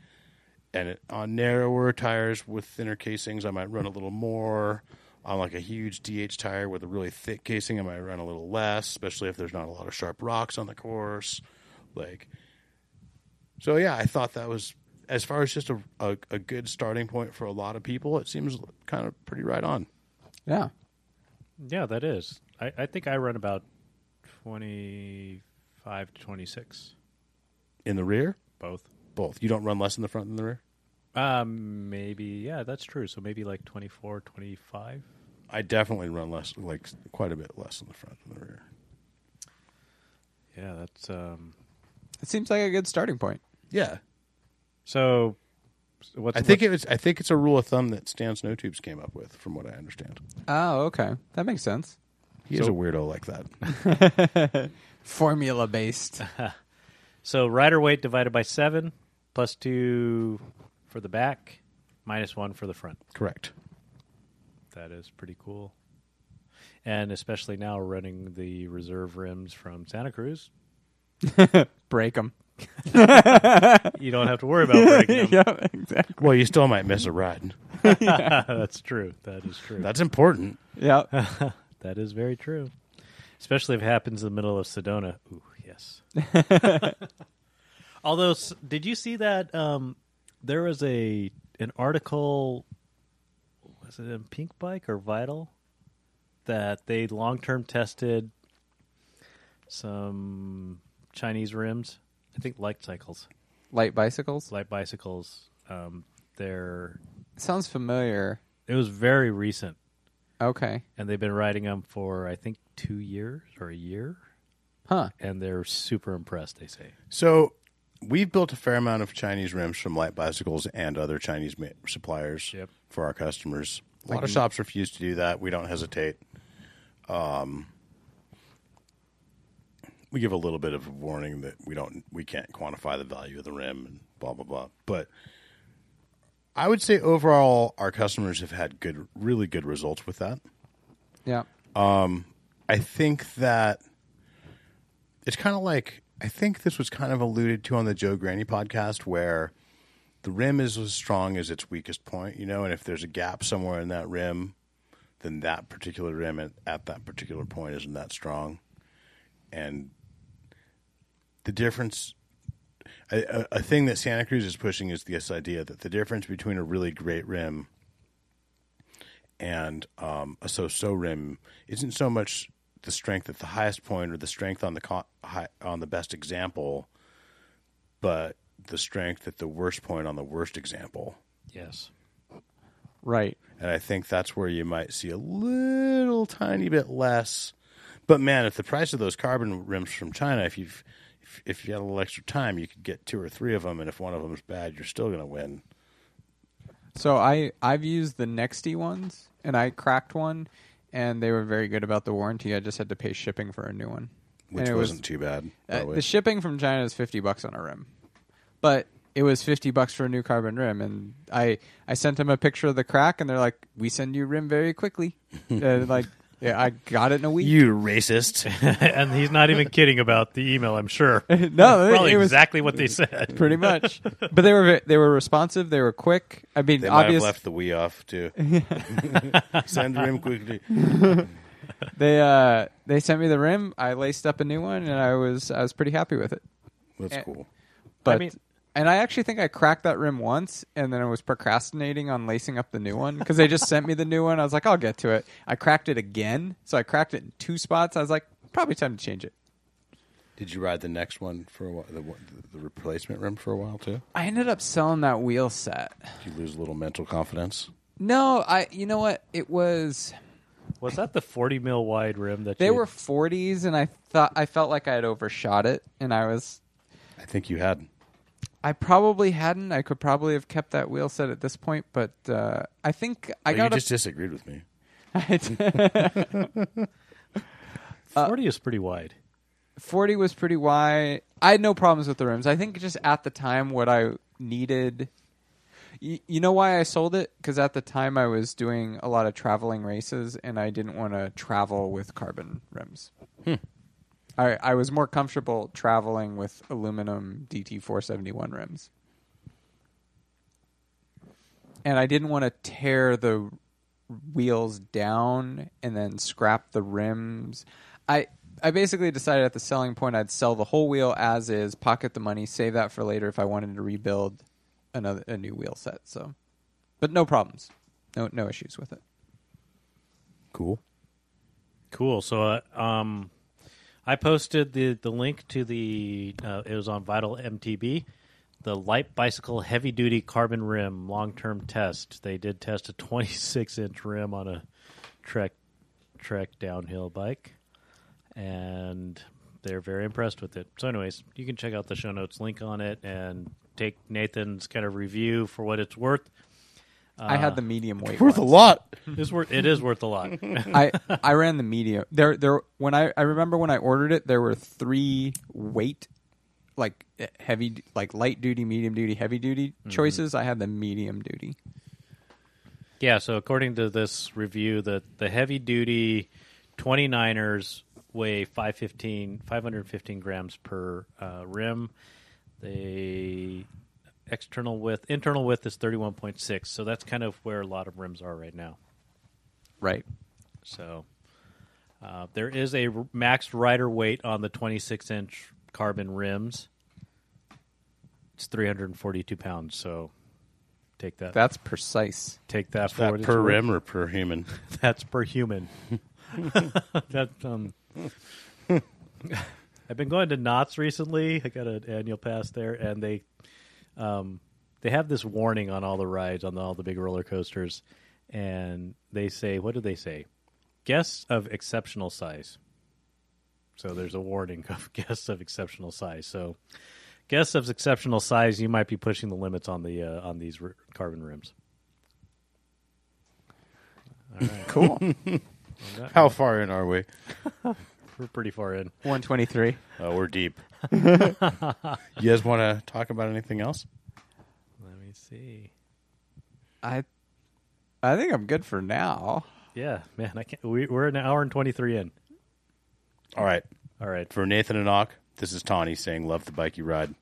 And it, on narrower tires with thinner casings, I might run a little more. On like a huge DH tire with a really thick casing, I might run a little less, especially if there's not a lot of sharp rocks on the course. Like, so yeah, I thought that was as far as just a, a, a good starting point for a lot of people. It seems kind of pretty right on. yeah. Yeah, that is. I, I think I run about 25 to 26, In the rear, both. both. You don't run less in the front than the rear. Um, maybe, yeah, that's true. So maybe like 24, 25. I definitely run less, like quite a bit less in the front than the rear. Yeah, that's. um. It seems like a good starting point. Yeah, So, what's I think what's- it was. I think it's a rule of thumb that Stan's NoTubes came up with, from what I understand. Oh, okay. That makes sense. He is a weirdo like that. Formula based. So rider weight divided by seven, plus two for the back, minus one for the front. Correct. That is pretty cool. And especially now running the reserve rims from Santa Cruz, Break them. you don't have to worry about breaking them. yeah, exactly. Well, you still might miss a ride. That's true. That is true. That's important. Yeah. that is very true. Especially if it happens in the middle of Sedona. Ooh, yes. Although, s- did you see that um, there was a an article? Was it in Pinkbike or Vital that they long term tested some Chinese rims? I think light cycles, Light bicycles. light bicycles. Um, they're Sounds familiar. it was very recent, Okay. and they've been riding them for I think two years or a year. Huh. and they're super impressed. They say. So we've built a fair amount of Chinese rims from light bicycles and other Chinese ma- suppliers Yep. for our customers. A lot of shops refuse to do that. We don't hesitate. Um, we give a little bit of a warning that we don't, we can't quantify the value of the rim and blah blah blah. But I would say overall, our customers have had good, really good results with that. Yeah. I think that it's kind of like I think this was kind of alluded to on the Joe Graney podcast, where the rim is as strong as its weakest point, you know, and if there's a gap somewhere in that rim, then that particular rim at, at that particular point isn't that strong, and the difference. A, a, thing that Santa Cruz is pushing is this idea that the difference between a really great rim and um, a so-so rim isn't so much the strength at the highest point or the strength on the co- high, on the best example, but the strength at the worst point on the worst example. Yes. Right. And I think that's where you might see a little tiny bit less. But man, if the price of those carbon rims from China, if you've if, if you had a little extra time, you could get two or three of them, and if one of them is bad, you're still going to win. So I I've used the Nextie ones, and I cracked one, and they were very good about the warranty. I just had to pay shipping for a new one, Which And it was- wasn't too bad. Uh, the the shipping from China is fifty bucks on a rim, but it was fifty bucks for a new carbon rim, and I I sent them a picture of the crack, and they're like, "We send you rim very quickly." uh, like, yeah, I got it in a week. you racist. and he's not even kidding about the email. I'm sure. no, it, Probably it was exactly what they said. pretty much. but they were they were responsive. They were quick. I mean, They might have left the we off too. Send rim quickly. They uh they sent me the rim. I laced up a new one, and I was I was pretty happy with it. That's Eh, cool. But mean- and I actually think I cracked that rim once, and then I was procrastinating on lacing up the new one because they just sent me the new one. I was like, I'll get to it. I cracked it again, so I cracked it in two spots. I was like, probably time to change it. Did you ride the next one for a while? The, the replacement rim for a while too? I ended up selling that wheel set. Did you lose a little mental confidence? No, I. You know what? It was Was that the 40 mil wide rim that they you, were 40s, and I thought I felt like I had overshot it, and I was I think you had. I probably hadn't. I could probably have kept that wheel set at this point, but uh, I think I But got you a- just disagreed with me. 40 is pretty wide. 40 was pretty wide. I had no problems with the rims. I think just at the time, what I needed. You, you know why I sold it? Because at the time I was doing a lot of traveling races, and I didn't want to travel with carbon rims. I, I was more comfortable traveling with aluminum DT 471 rims. And I didn't want to tear the wheels down and then scrap the rims. I I basically decided at the selling point I'd sell the whole wheel as is, pocket the money, save that for later if I wanted to rebuild another a new wheel set. So, but no problems, no no issues with it. Cool. Cool. So, uh, um, I posted the, the link to the, uh, it was on Vital MTB, the light bicycle heavy duty carbon rim long term test. They did test a 26 inch rim on a Trek Trek downhill bike, and they're very impressed with it. So, anyways, you can check out the show notes link on it and take Nathan's kind of review for what it's worth. I had the medium weight. It's worth a ones. lot. It's worth. It is worth a lot. I I ran the medium. There there when I I remember when I ordered it, there were three weight like eh, heavy like light duty, medium duty, heavy duty choices. I had the medium duty. Yeah, so according to this review, the, the heavy duty 29ers weigh 515, 515 grams per uh, rim. The external width, internal width is 31.6. So that's kind of where a lot of rims are right now. Right. So uh, there is a r- max rider weight on the 26 inch carbon rims. It's 342 pounds. So take that. That's precise. take that, Is for that what per rim or per human? That's per human. that um, I've been going to Knott's recently. I got an annual pass there, and they um, they have this warning on all the rides on all the big roller coasters, and they say, what do they say? Guests of exceptional size. So there's a warning of guests of exceptional size. So guests of exceptional size, you might be pushing the limits on the uh, on these r- carbon rims. Cool. How far in are we? We're pretty far in. 123. Oh, we're deep. you guys want to talk about anything else? Let me see. I I think I'm good for now. Yeah, man, I can't. We, we're an hour and twenty three in. All right. All right. For Nathan and Auk, this is Tani saying, "Love the bike you ride."